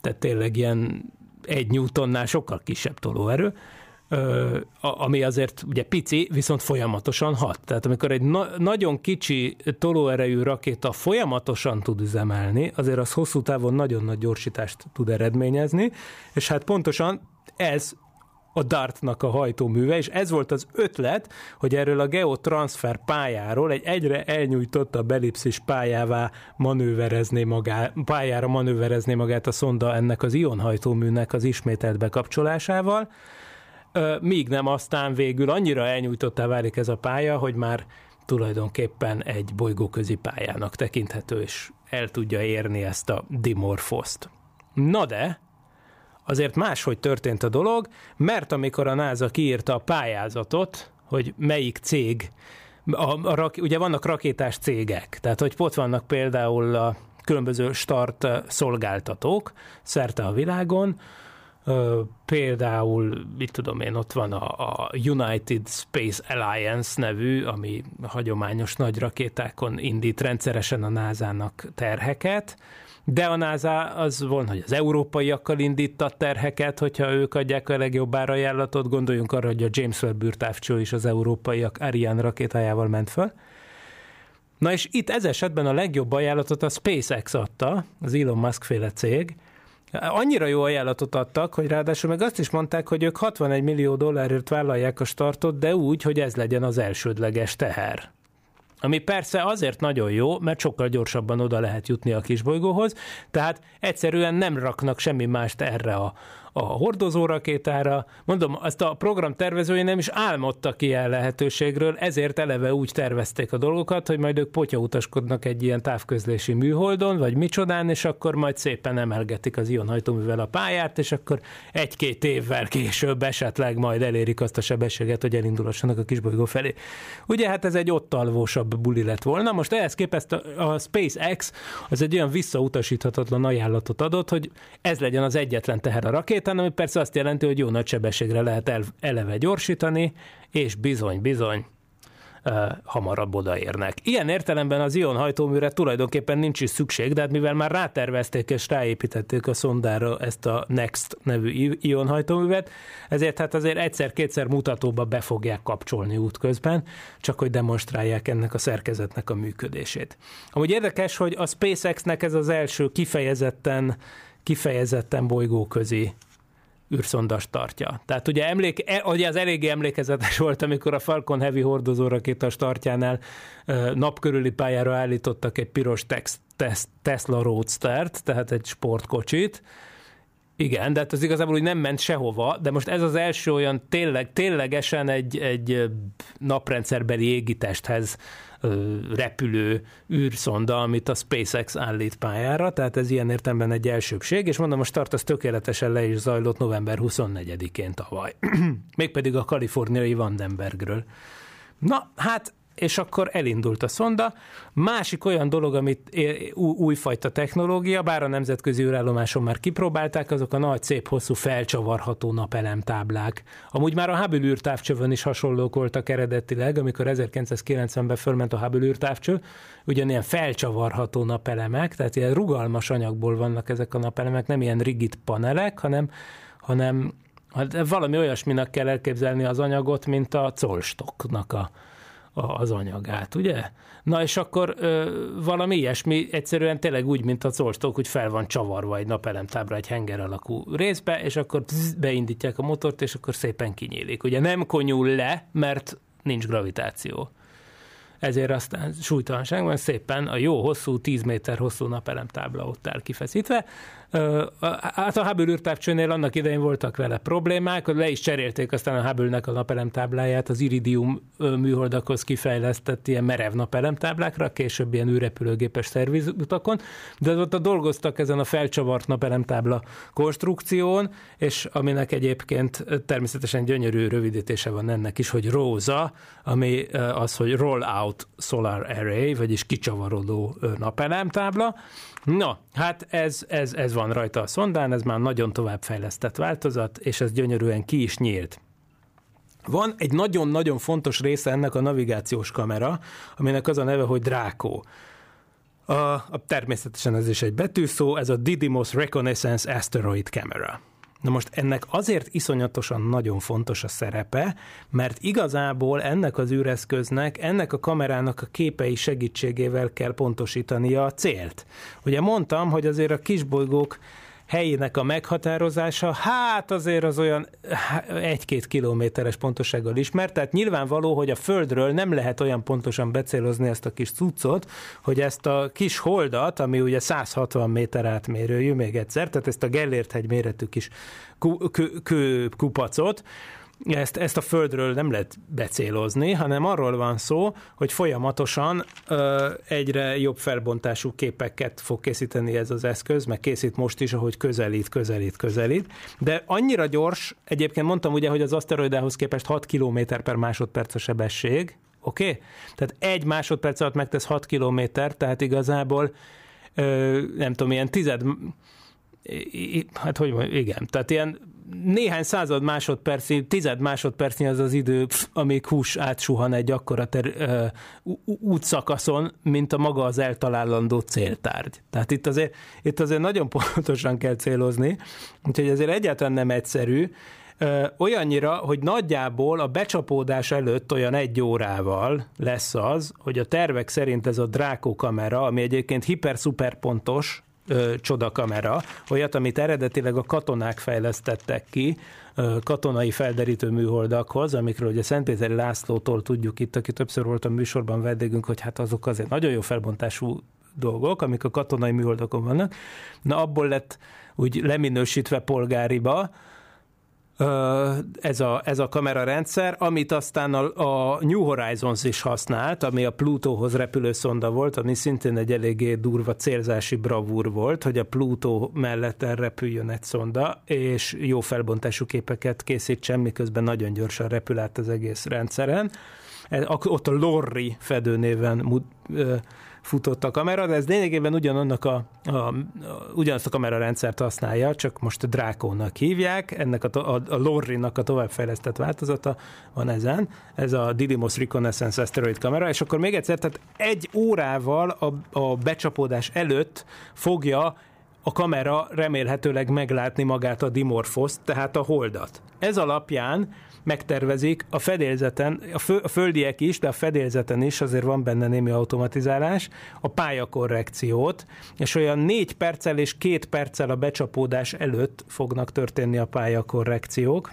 S1: Tehát tényleg ilyen egy newtonnál sokkal kisebb tolóerő, ami azért ugye pici, viszont folyamatosan hat. Tehát amikor egy na- nagyon kicsi tolóerejű rakéta folyamatosan tud üzemelni, azért az hosszú távon nagyon nagy gyorsítást tud eredményezni, és hát pontosan ez a DART-nak a hajtóműve, és ez volt az ötlet, hogy erről a geotransfer pályáról egy egyre elnyújtottabb ellipszis pályává manőverezné magát, pályára manőverezné magát a szonda ennek az ionhajtóműnek az ismételt bekapcsolásával, míg nem aztán végül annyira elnyújtottá válik ez a pálya, hogy már tulajdonképpen egy bolygóközi pályának tekinthető, és el tudja érni ezt a dimorfoszt. Na de, azért máshogy történt a dolog, mert amikor a NASA kiírta a pályázatot, hogy melyik cég, a, a, ugye vannak rakétás cégek, tehát hogy ott vannak például a különböző start szolgáltatók szerte a világon, például, mit tudom én, ott van a, a United Space Alliance nevű, ami hagyományos nagy rakétákon indít rendszeresen a NASA-nak terheket, de a NASA az volna, hogy az európaiakkal indítta terheket, hogyha ők adják a legjobb árajánlatot, gondoljunk arra, hogy a James Webb űrtávcső is az európaiak Ariane rakétájával ment föl. Na és itt ez esetben a legjobb ajánlatot a SpaceX adta, az Elon Musk féle cég, Annyira jó ajánlatot adtak, hogy ráadásul meg azt is mondták, hogy ők 61 millió dollárért vállalják a startot, de úgy, hogy ez legyen az elsődleges teher. Ami persze azért nagyon jó, mert sokkal gyorsabban oda lehet jutni a kisbolygóhoz, tehát egyszerűen nem raknak semmi mást erre a, a hordozó rakétára. Mondom, azt a program tervezői nem is álmodtak ilyen lehetőségről, ezért eleve úgy tervezték a dolgokat, hogy majd ők potyautaskodnak egy ilyen távközlési műholdon, vagy micsodán, és akkor majd szépen emelgetik az ionhajtóművel a pályát, és akkor egy-két évvel később esetleg majd elérik azt a sebességet, hogy elindulassanak a kisbolygó felé. Ugye hát ez egy ott alvósabb buli lett volna. Most ehhez képest a, SpaceX az egy olyan visszautasíthatatlan ajánlatot adott, hogy ez legyen az egyetlen teher a rakét, rakétán, ami persze azt jelenti, hogy jó nagy sebességre lehet el, eleve gyorsítani, és bizony, bizony, uh, hamarabb odaérnek. Ilyen értelemben az ion hajtóműre tulajdonképpen nincs is szükség, de hát mivel már rátervezték és ráépítették a szondára ezt a Next nevű ion hajtóművet, ezért hát azért egyszer-kétszer mutatóba be fogják kapcsolni útközben, csak hogy demonstrálják ennek a szerkezetnek a működését. Amúgy érdekes, hogy a SpaceX-nek ez az első kifejezetten kifejezetten bolygóközi űrszondas tartja. Tehát ugye, emlék, e, ugye az eléggé emlékezetes volt, amikor a Falcon Heavy hordozó rakéta startjánál napkörüli pályára állítottak egy piros text, Tesla Roadster-t, tehát egy sportkocsit, igen, de hát az igazából úgy nem ment sehova, de most ez az első olyan tényleg, ténylegesen egy, egy naprendszerbeli égitesthez repülő űrszonda, amit a SpaceX állít pályára, tehát ez ilyen értelemben egy elsőbség, és mondom, a start az tökéletesen le is zajlott november 24-én tavaly. Mégpedig a kaliforniai Vandenbergről. Na, hát és akkor elindult a szonda. Másik olyan dolog, amit újfajta technológia, bár a nemzetközi űrállomáson már kipróbálták, azok a nagy, szép, hosszú, felcsavarható napelemtáblák. Amúgy már a Hubble űrtávcsövön is hasonlók voltak eredetileg, amikor 1990-ben fölment a Hubble űrtávcső, ugyanilyen felcsavarható napelemek, tehát ilyen rugalmas anyagból vannak ezek a napelemek, nem ilyen rigid panelek, hanem, hanem hát valami olyasminak kell elképzelni az anyagot, mint a colstoknak a, az anyagát, ugye? Na és akkor ö, valami ilyesmi, egyszerűen tényleg úgy, mint a colstok, hogy fel van csavarva egy napelemtábra egy henger alakú részbe, és akkor bzz, beindítják a motort, és akkor szépen kinyílik. Ugye nem konyul le, mert nincs gravitáció ezért aztán súlytalanságban szépen a jó hosszú, 10 méter hosszú napelemtábla ott áll kifeszítve. Hát a Hubble űrtávcsőnél annak idején voltak vele problémák, le is cserélték aztán a Hubble-nek a napelemtábláját az Iridium műholdakhoz kifejlesztett ilyen merev napelemtáblákra, később ilyen űrrepülőgépes szervizutakon, de ott dolgoztak ezen a felcsavart napelemtábla konstrukción, és aminek egyébként természetesen gyönyörű rövidítése van ennek is, hogy ROSA, ami az, hogy Roll Out Solar Array, vagyis kicsavarodó napelemtábla, Na, hát ez, ez, ez van rajta a szondán, ez már nagyon továbbfejlesztett változat, és ez gyönyörűen ki is nyílt. Van egy nagyon-nagyon fontos része ennek a navigációs kamera, aminek az a neve, hogy Draco. A, a, természetesen ez is egy betűszó, ez a Didymos Reconnaissance Asteroid Camera. Na most ennek azért iszonyatosan nagyon fontos a szerepe, mert igazából ennek az űreszköznek, ennek a kamerának a képei segítségével kell pontosítania a célt. Ugye mondtam, hogy azért a kisbolygók helyének a meghatározása, hát azért az olyan egy-két kilométeres pontosággal ismert, tehát nyilvánvaló, hogy a Földről nem lehet olyan pontosan becélozni ezt a kis cuccot, hogy ezt a kis holdat, ami ugye 160 méter átmérőjű még egyszer, tehát ezt a Gellért hegy méretű kis kupacot, ezt, ezt a földről nem lehet becélozni, hanem arról van szó, hogy folyamatosan ö, egyre jobb felbontású képeket fog készíteni ez az eszköz, meg készít most is, ahogy közelít, közelít, közelít. De annyira gyors, egyébként mondtam ugye, hogy az aszteroidához képest 6 km per másodperc a sebesség, oké? Okay? Tehát egy másodperc alatt megtesz 6 km, tehát igazából ö, nem tudom, ilyen tized, hát hogy mondjam, igen, tehát ilyen néhány század másodpercnyi, tized másodpercnyi az az idő, pff, amíg hús átsuhan egy akkora ter, ö, útszakaszon, mint a maga az eltalálandó céltárgy. Tehát itt azért, itt azért nagyon pontosan kell célozni, úgyhogy ezért egyáltalán nem egyszerű, Ö, olyannyira, hogy nagyjából a becsapódás előtt olyan egy órával lesz az, hogy a tervek szerint ez a Draco kamera, ami egyébként hiper-szuper pontos, ö, csodakamera, olyat, amit eredetileg a katonák fejlesztettek ki, ö, katonai felderítő műholdakhoz, amikről ugye Szentpéteri Lászlótól tudjuk itt, aki többször volt a műsorban vendégünk, hogy hát azok azért nagyon jó felbontású dolgok, amik a katonai műholdakon vannak. Na abból lett úgy leminősítve polgáriba, ez a, ez a kamerarendszer, amit aztán a, a New Horizons is használt, ami a Plutóhoz repülő szonda volt, ami szintén egy eléggé durva célzási bravúr volt, hogy a Plutó mellett elrepüljön egy szonda, és jó felbontású képeket készítsen, miközben nagyon gyorsan repül át az egész rendszeren. Ott a Lorry fedőnéven futott a kamera, de ez lényegében ugyanannak a, a, a ugyanazt a kamerarendszert használja, csak most a Drákónak hívják, ennek a, a, a Lorry-nak a továbbfejlesztett változata van ezen, ez a Didymos Reconnaissance Asteroid kamera, és akkor még egyszer, tehát egy órával a, a becsapódás előtt fogja a kamera remélhetőleg meglátni magát a dimorfoszt, tehát a holdat. Ez alapján megtervezik a fedélzeten, a, fő, a földiek is, de a fedélzeten is azért van benne némi automatizálás, a pályakorrekciót, és olyan négy perccel és két perccel a becsapódás előtt fognak történni a pályakorrekciók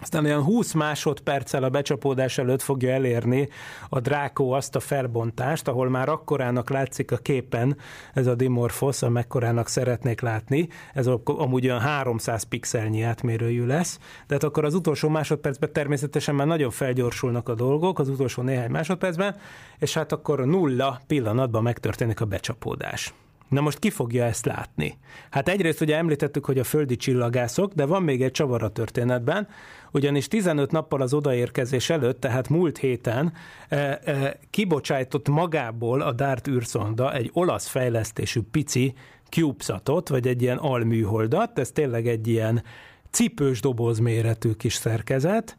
S1: aztán olyan 20 másodperccel a becsapódás előtt fogja elérni a Drákó azt a felbontást, ahol már akkorának látszik a képen ez a dimorfosz, amekkorának szeretnék látni. Ez amúgy olyan 300 pixelnyi átmérőjű lesz, de hát akkor az utolsó másodpercben természetesen már nagyon felgyorsulnak a dolgok, az utolsó néhány másodpercben, és hát akkor nulla pillanatban megtörténik a becsapódás. Na most ki fogja ezt látni? Hát egyrészt ugye említettük, hogy a földi csillagászok, de van még egy csavar a történetben, ugyanis 15 nappal az odaérkezés előtt, tehát múlt héten e, e, kibocsájtott magából a DART űrszonda egy olasz fejlesztésű pici CubeSatot, vagy egy ilyen alműholdat, ez tényleg egy ilyen cipős doboz méretű kis szerkezet,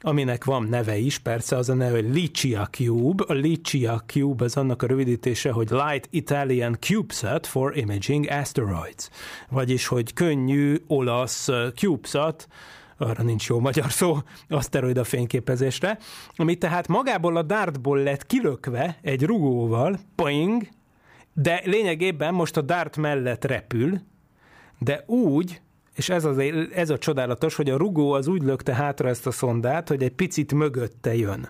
S1: aminek van neve is, persze az a neve, Licia Cube. A Licia Cube az annak a rövidítése, hogy Light Italian CubeSat for Imaging Asteroids. Vagyis, hogy könnyű olasz CubeSat, arra nincs jó magyar szó, aszteroida fényképezésre, ami tehát magából a dartból lett kilökve egy rugóval, poing, de lényegében most a dart mellett repül, de úgy, és ez, az, ez a csodálatos, hogy a rugó az úgy lökte hátra ezt a szondát, hogy egy picit mögötte jön.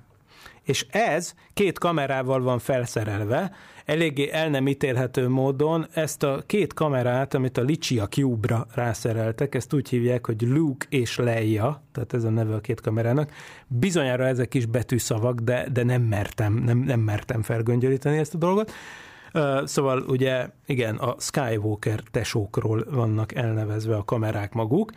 S1: És ez két kamerával van felszerelve, eléggé el nem ítélhető módon ezt a két kamerát, amit a Licia Cube-ra rászereltek, ezt úgy hívják, hogy Luke és Leia, tehát ez a neve a két kamerának. Bizonyára ezek is betűszavak, de, de nem mertem, nem, nem mertem felgöngyölíteni ezt a dolgot. Szóval ugye igen, a Skywalker tesókról vannak elnevezve a kamerák maguk,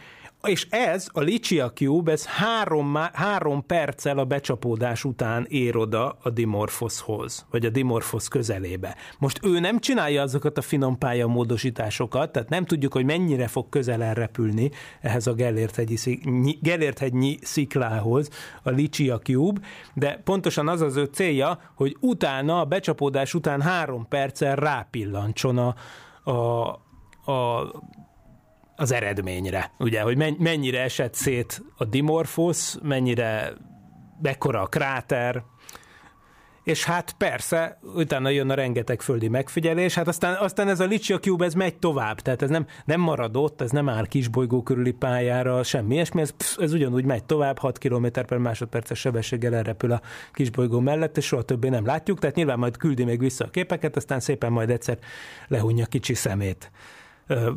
S1: és ez, a Licia Cube, ez három, három perccel a becsapódás után ér oda a Dimorphoshoz, vagy a Dimorphos közelébe. Most ő nem csinálja azokat a finom pálya módosításokat, tehát nem tudjuk, hogy mennyire fog közel elrepülni ehhez a Gellért-hegyi, sziklához a Licia Cube, de pontosan az az ő célja, hogy utána, a becsapódás után három perccel rápillantson a, a, a az eredményre, ugye, hogy mennyire esett szét a Dimorphos, mennyire, mekkora a kráter, és hát persze, utána jön a rengeteg földi megfigyelés, hát aztán, aztán ez a Licia Cube, ez megy tovább, tehát ez nem, nem marad ez nem áll kisbolygó körüli pályára, semmi ilyesmi, ez, pff, ez ugyanúgy megy tovább, 6 km per másodperces sebességgel elrepül a kisbolygó mellett, és soha többé nem látjuk, tehát nyilván majd küldi még vissza a képeket, aztán szépen majd egyszer lehunja kicsi szemét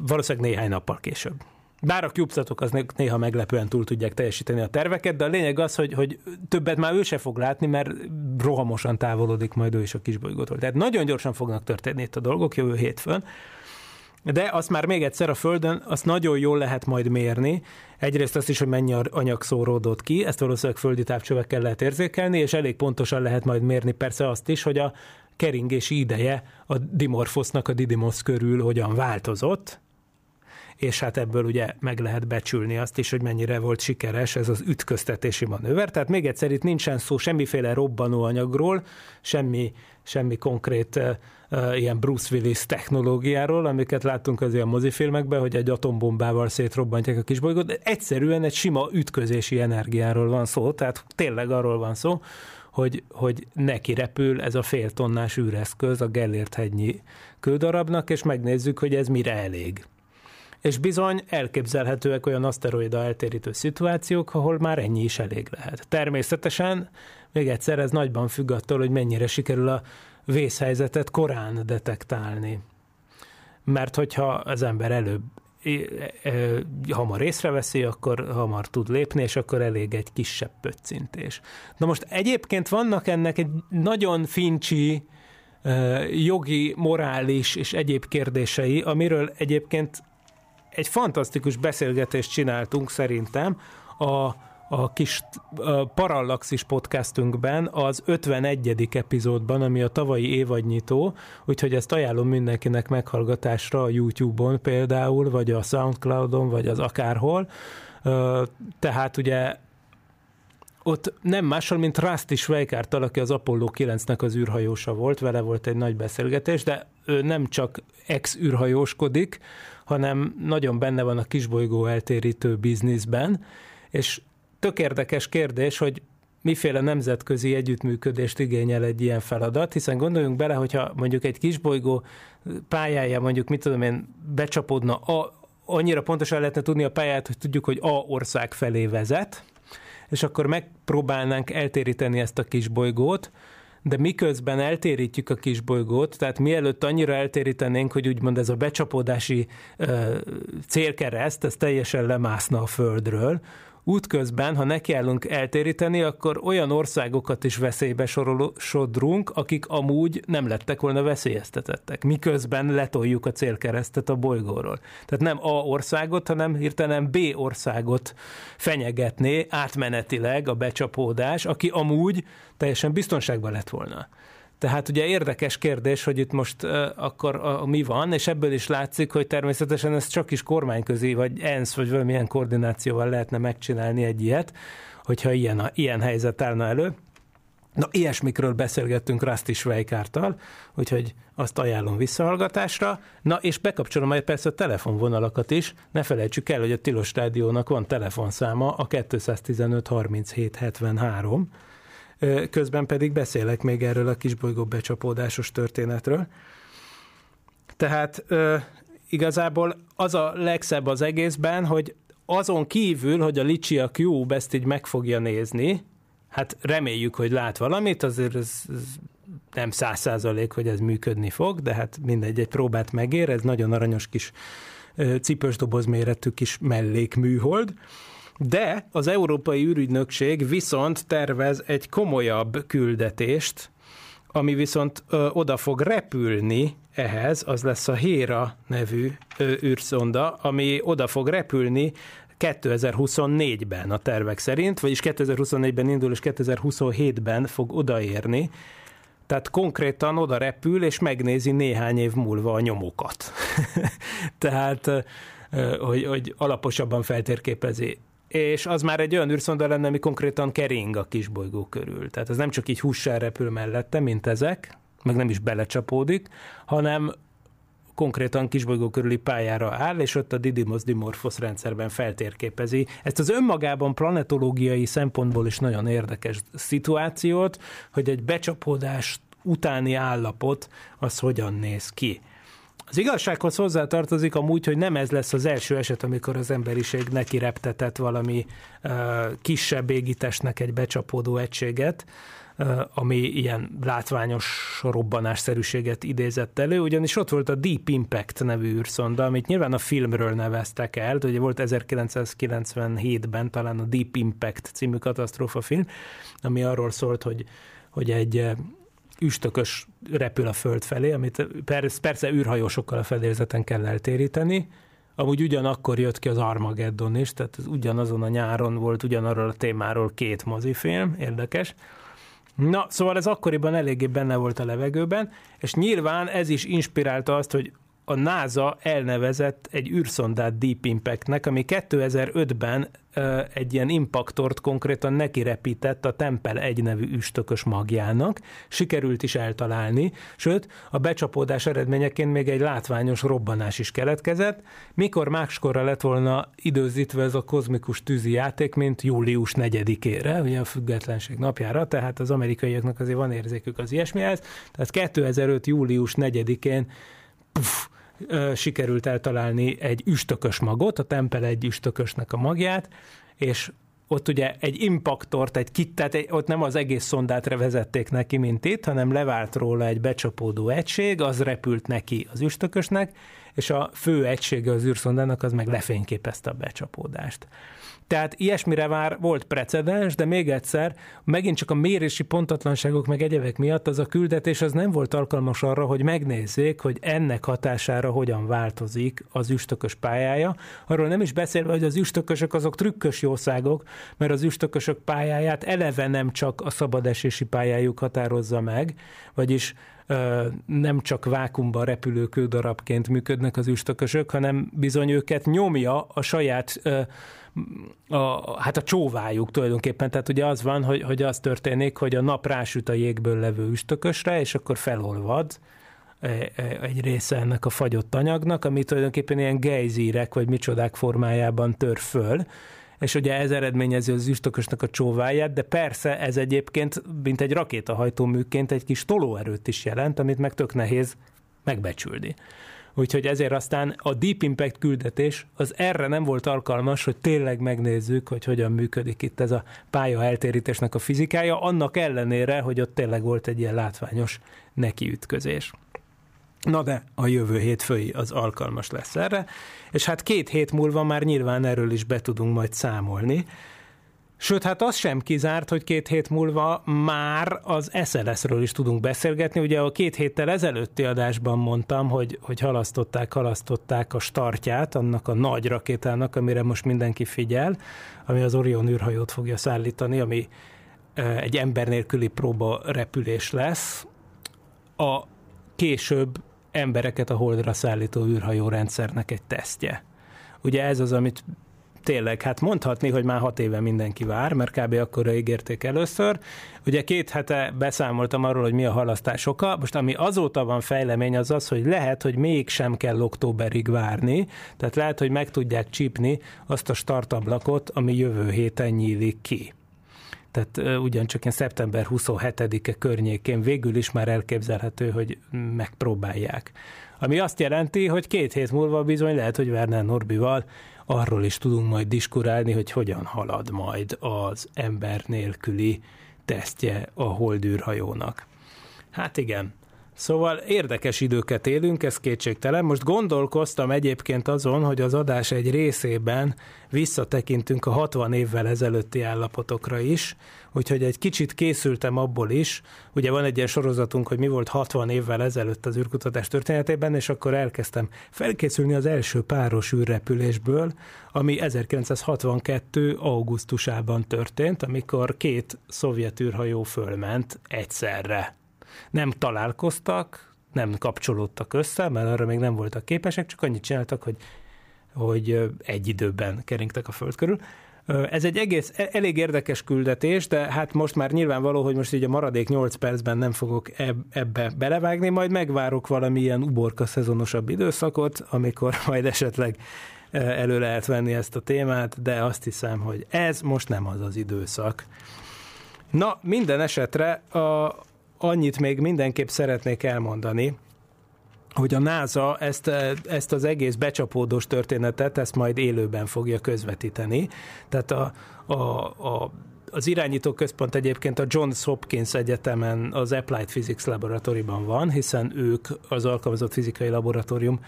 S1: valószínűleg néhány nappal később. Bár a CubeSatok az néha meglepően túl tudják teljesíteni a terveket, de a lényeg az, hogy, hogy többet már ő se fog látni, mert rohamosan távolodik majd ő is a kisbolygótól. Tehát nagyon gyorsan fognak történni itt a dolgok jövő hétfőn. De azt már még egyszer a Földön, azt nagyon jól lehet majd mérni. Egyrészt azt is, hogy mennyi anyag szóródott ki, ezt valószínűleg földi távcsövekkel lehet érzékelni, és elég pontosan lehet majd mérni persze azt is, hogy a keringési ideje a Dimorphosnak a Didymos körül hogyan változott, és hát ebből ugye meg lehet becsülni azt is, hogy mennyire volt sikeres ez az ütköztetési manőver. Tehát még egyszer itt nincsen szó semmiféle robbanóanyagról, semmi, semmi konkrét uh, ilyen Bruce Willis technológiáról, amiket láttunk az ilyen mozifilmekben, hogy egy atombombával szétrobbantják a kisbolygót, de egyszerűen egy sima ütközési energiáról van szó, tehát tényleg arról van szó, hogy, hogy neki repül ez a fél tonnás űreszköz a Gellért hegynyi kődarabnak, és megnézzük, hogy ez mire elég és bizony elképzelhetőek olyan aszteroida eltérítő szituációk, ahol már ennyi is elég lehet. Természetesen, még egyszer, ez nagyban függ attól, hogy mennyire sikerül a vészhelyzetet korán detektálni. Mert hogyha az ember előbb hamar észreveszi, akkor hamar tud lépni, és akkor elég egy kisebb pöccintés. Na most egyébként vannak ennek egy nagyon fincsi jogi, morális és egyéb kérdései, amiről egyébként egy fantasztikus beszélgetést csináltunk szerintem a a kis Parallaxis podcastünkben az 51. epizódban, ami a tavalyi évadnyitó, úgyhogy ezt ajánlom mindenkinek meghallgatásra a YouTube-on például, vagy a Soundcloud-on, vagy az akárhol. Tehát ugye ott nem mással, mint Rusty Schweikart, aki az Apollo 9-nek az űrhajósa volt, vele volt egy nagy beszélgetés, de ő nem csak ex-űrhajóskodik, hanem nagyon benne van a kisbolygó eltérítő bizniszben, és tök érdekes kérdés, hogy miféle nemzetközi együttműködést igényel egy ilyen feladat, hiszen gondoljunk bele, hogyha mondjuk egy kisbolygó pályája, mondjuk mit tudom én, becsapódna, a, annyira pontosan lehetne tudni a pályát, hogy tudjuk, hogy A ország felé vezet, és akkor megpróbálnánk eltéríteni ezt a kisbolygót, de miközben eltérítjük a kisbolygót, tehát mielőtt annyira eltérítenénk, hogy úgymond ez a becsapódási ö, célkereszt, ez teljesen lemászna a Földről, útközben, ha nekiállunk eltéríteni, akkor olyan országokat is veszélybe sodrunk, akik amúgy nem lettek volna veszélyeztetettek. Miközben letoljuk a célkeresztet a bolygóról. Tehát nem A országot, hanem hirtelen B országot fenyegetné átmenetileg a becsapódás, aki amúgy teljesen biztonságban lett volna. Tehát ugye érdekes kérdés, hogy itt most uh, akkor a, mi van, és ebből is látszik, hogy természetesen ez csak is kormányközi, vagy ENSZ, vagy valamilyen koordinációval lehetne megcsinálni egy ilyet, hogyha ilyen, a, ilyen helyzet állna elő. Na, ilyesmikről beszélgettünk Rusty Schweikártal, úgyhogy azt ajánlom visszahallgatásra. Na, és bekapcsolom majd persze a telefonvonalakat is. Ne felejtsük el, hogy a Tilos Rádiónak van telefonszáma, a 215 37 73 közben pedig beszélek még erről a kisbolygó becsapódásos történetről. Tehát igazából az a legszebb az egészben, hogy azon kívül, hogy a Licia Cube ezt így meg fogja nézni, hát reméljük, hogy lát valamit, azért ez, ez nem száz százalék, hogy ez működni fog, de hát mindegy, egy próbát megér, ez nagyon aranyos kis cipős doboz méretű kis mellékműhold. De az Európai űrügynökség viszont tervez egy komolyabb küldetést, ami viszont ö, oda fog repülni ehhez, az lesz a Héra nevű ö, űrszonda, ami oda fog repülni 2024-ben a tervek szerint, vagyis 2024-ben indul, és 2027-ben fog odaérni. Tehát konkrétan oda repül, és megnézi néhány év múlva a nyomokat. Tehát, hogy, hogy alaposabban feltérképezi és az már egy olyan űrszonda lenne, ami konkrétan kering a kisbolygó körül. Tehát ez nem csak így hússal repül mellette, mint ezek, meg nem is belecsapódik, hanem konkrétan kisbolygó körüli pályára áll, és ott a Didymos Dimorphos rendszerben feltérképezi. Ezt az önmagában planetológiai szempontból is nagyon érdekes szituációt, hogy egy becsapódás utáni állapot az hogyan néz ki. Az igazsághoz hozzátartozik amúgy, hogy nem ez lesz az első eset, amikor az emberiség neki reptetett valami uh, kisebb égitestnek egy becsapódó egységet, uh, ami ilyen látványos robbanásszerűséget idézett elő, ugyanis ott volt a Deep Impact nevű űrszonda, amit nyilván a filmről neveztek el, ugye volt 1997-ben talán a Deep Impact című katasztrófa film, ami arról szólt, hogy, hogy egy üstökös repül a föld felé, amit persze, persze űrhajósokkal a fedélzeten kell eltéríteni, Amúgy ugyanakkor jött ki az Armageddon is, tehát ez ugyanazon a nyáron volt ugyanarról a témáról két mozifilm, érdekes. Na, szóval ez akkoriban eléggé benne volt a levegőben, és nyilván ez is inspirálta azt, hogy a NASA elnevezett egy űrszondát Deep Impactnek, ami 2005-ben egy ilyen impaktort konkrétan neki repített a Tempel egy nevű üstökös magjának, sikerült is eltalálni, sőt, a becsapódás eredményeként még egy látványos robbanás is keletkezett, mikor máskorra lett volna időzítve ez a kozmikus tűzi játék, mint július 4-ére, ugye a függetlenség napjára, tehát az amerikaiaknak azért van érzékük az ilyesmihez, tehát 2005. július 4-én puff, sikerült eltalálni egy üstökös magot, a Tempel egy üstökösnek a magját, és ott ugye egy impaktort, egy kit, tehát egy, ott nem az egész szondát vezették neki, mint itt, hanem levált róla egy becsapódó egység, az repült neki az üstökösnek, és a fő egysége az űrszondának az meg lefényképezte a becsapódást. Tehát ilyesmire már volt precedens, de még egyszer, megint csak a mérési pontatlanságok meg egyebek miatt az a küldetés az nem volt alkalmas arra, hogy megnézzék, hogy ennek hatására hogyan változik az üstökös pályája. Arról nem is beszélve, hogy az üstökösök azok trükkös jószágok, mert az üstökösök pályáját eleve nem csak a szabadesési pályájuk határozza meg, vagyis nem csak vákumban repülő kődarabként működnek az üstökösök, hanem bizony őket nyomja a saját a, hát a csóvájuk tulajdonképpen. Tehát ugye az van, hogy, hogy az történik, hogy a nap rásüt a jégből levő üstökösre, és akkor felolvad e, e, egy része ennek a fagyott anyagnak, ami tulajdonképpen ilyen gejzírek vagy micsodák formájában tör föl, és ugye ez eredményezi az üstökösnek a csóváját, de persze ez egyébként, mint egy rakétahajtóműként egy kis tolóerőt is jelent, amit meg tök nehéz megbecsülni. Úgyhogy ezért aztán a Deep Impact küldetés az erre nem volt alkalmas, hogy tényleg megnézzük, hogy hogyan működik itt ez a pálya eltérítésnek a fizikája, annak ellenére, hogy ott tényleg volt egy ilyen látványos nekiütközés. Na de a jövő hétfői az alkalmas lesz erre, és hát két hét múlva már nyilván erről is be tudunk majd számolni. Sőt, hát az sem kizárt, hogy két hét múlva már az SLS-ről is tudunk beszélgetni. Ugye a két héttel ezelőtti adásban mondtam, hogy, hogy halasztották, halasztották a startját annak a nagy rakétának, amire most mindenki figyel, ami az Orion űrhajót fogja szállítani, ami egy ember nélküli próba repülés lesz. A később embereket a holdra szállító űrhajó rendszernek egy tesztje. Ugye ez az, amit tényleg, hát mondhatni, hogy már hat éve mindenki vár, mert kb. akkor ígérték először. Ugye két hete beszámoltam arról, hogy mi a halasztás oka. Most ami azóta van fejlemény, az az, hogy lehet, hogy mégsem kell októberig várni, tehát lehet, hogy meg tudják csípni azt a startablakot, ami jövő héten nyílik ki tehát ugyancsak ilyen szeptember 27-e környékén végül is már elképzelhető, hogy megpróbálják. Ami azt jelenti, hogy két hét múlva bizony lehet, hogy Werner Norbival arról is tudunk majd diskurálni, hogy hogyan halad majd az ember nélküli tesztje a holdűrhajónak. Hát igen, Szóval érdekes időket élünk, ez kétségtelen. Most gondolkoztam egyébként azon, hogy az adás egy részében visszatekintünk a 60 évvel ezelőtti állapotokra is, úgyhogy egy kicsit készültem abból is. Ugye van egy ilyen sorozatunk, hogy mi volt 60 évvel ezelőtt az űrkutatás történetében, és akkor elkezdtem felkészülni az első páros űrrepülésből, ami 1962. augusztusában történt, amikor két szovjet űrhajó fölment egyszerre nem találkoztak, nem kapcsolódtak össze, mert arra még nem voltak képesek, csak annyit csináltak, hogy, hogy egy időben keringtek a föld körül. Ez egy egész, e, elég érdekes küldetés, de hát most már nyilvánvaló, hogy most így a maradék 8 percben nem fogok ebbe belevágni, majd megvárok valamilyen uborka szezonosabb időszakot, amikor majd esetleg elő lehet venni ezt a témát, de azt hiszem, hogy ez most nem az az időszak. Na, minden esetre a, annyit még mindenképp szeretnék elmondani, hogy a NASA ezt, ezt az egész becsapódós történetet, ezt majd élőben fogja közvetíteni. Tehát a, a, a az irányító központ egyébként a Johns Hopkins Egyetemen az Applied Physics Laboratoriumban van, hiszen ők az alkalmazott fizikai laboratórium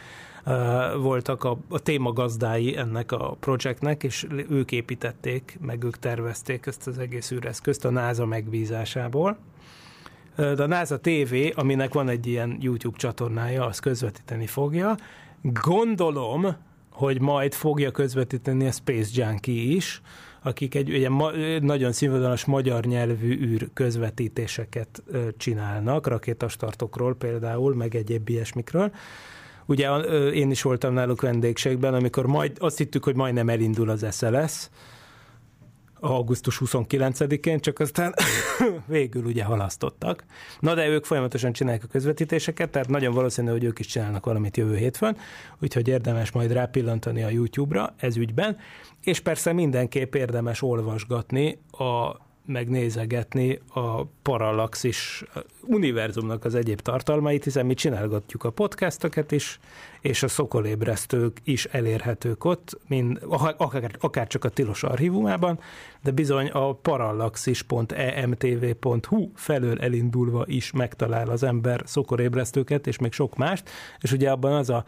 S1: voltak a, a témagazdái ennek a projektnek, és ők építették, meg ők tervezték ezt az egész űreszközt a NASA megbízásából. De a NASA TV, aminek van egy ilyen YouTube csatornája, az közvetíteni fogja. Gondolom, hogy majd fogja közvetíteni a Space Junkie is, akik egy ma, nagyon színvonalas magyar nyelvű űr közvetítéseket csinálnak, rakétastartokról például, meg egyéb ilyesmikről. Ugye én is voltam náluk vendégségben, amikor majd azt hittük, hogy majdnem elindul az SLS, augusztus 29-én, csak aztán végül ugye halasztottak. Na de ők folyamatosan csinálják a közvetítéseket, tehát nagyon valószínű, hogy ők is csinálnak valamit jövő hétfőn, úgyhogy érdemes majd rápillantani a YouTube-ra ez ügyben, és persze mindenképp érdemes olvasgatni a megnézegetni a Parallaxis univerzumnak az egyéb tartalmait, hiszen mi csinálgatjuk a podcastokat is, és a szokolébresztők is elérhetők ott, mind, akár, akár csak a tilos archívumában, de bizony a parallaxis.emtv.hu felől elindulva is megtalál az ember szokolébresztőket, és még sok mást, és ugye abban az a,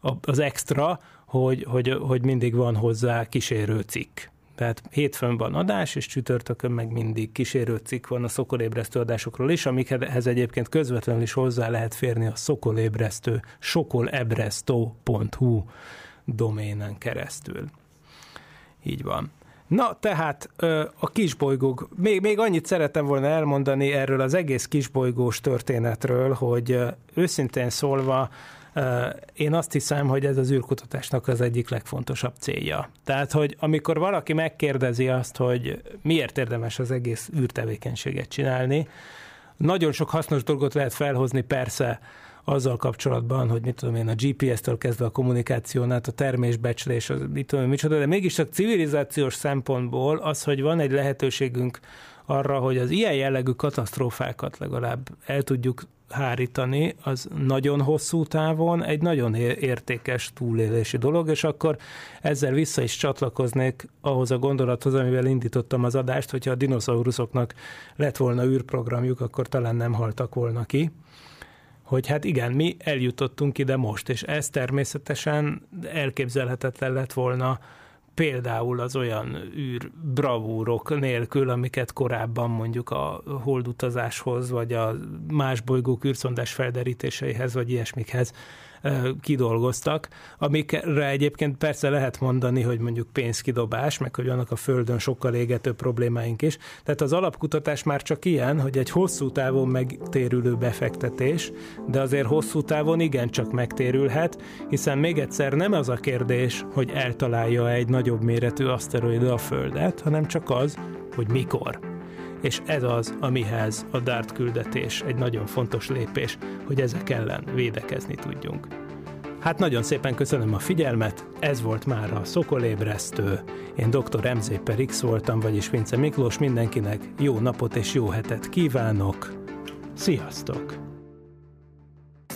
S1: a, az extra, hogy, hogy, hogy mindig van hozzá kísérő cikk tehát hétfőn van adás, és csütörtökön meg mindig kísérő van a szokolébresztő adásokról is, amikhez egyébként közvetlenül is hozzá lehet férni a szokolébresztő sokolebresztó.hu doménen keresztül. Így van. Na, tehát a kisbolygók, még, még annyit szeretem volna elmondani erről az egész kisbolygós történetről, hogy őszintén szólva én azt hiszem, hogy ez az űrkutatásnak az egyik legfontosabb célja. Tehát, hogy amikor valaki megkérdezi azt, hogy miért érdemes az egész űrtevékenységet csinálni, nagyon sok hasznos dolgot lehet felhozni, persze, azzal kapcsolatban, hogy mit tudom én, a GPS-től kezdve a kommunikáción át, a termésbecslés, az, mit tudom én, micsoda, de mégis csak civilizációs szempontból az, hogy van egy lehetőségünk arra, hogy az ilyen jellegű katasztrófákat legalább el tudjuk hárítani, az nagyon hosszú távon egy nagyon értékes túlélési dolog, és akkor ezzel vissza is csatlakoznék ahhoz a gondolathoz, amivel indítottam az adást, hogyha a dinoszauruszoknak lett volna űrprogramjuk, akkor talán nem haltak volna ki. Hogy hát igen, mi eljutottunk ide most, és ez természetesen elképzelhetetlen lett volna például az olyan űr bravúrok nélkül, amiket korábban mondjuk a holdutazáshoz, vagy a más bolygók űrszondás felderítéseihez, vagy ilyesmikhez kidolgoztak, amikre egyébként persze lehet mondani, hogy mondjuk pénzkidobás, meg hogy vannak a Földön sokkal égető problémáink is. Tehát az alapkutatás már csak ilyen, hogy egy hosszú távon megtérülő befektetés, de azért hosszú távon igencsak megtérülhet, hiszen még egyszer nem az a kérdés, hogy eltalálja egy nagyobb méretű aszteroida a Földet, hanem csak az, hogy mikor és ez az, amihez a DART küldetés egy nagyon fontos lépés, hogy ezek ellen védekezni tudjunk. Hát nagyon szépen köszönöm a figyelmet, ez volt már a Szokolébresztő. Én dr. MZ per X voltam, vagyis Vince Miklós, mindenkinek jó napot és jó hetet kívánok. Sziasztok!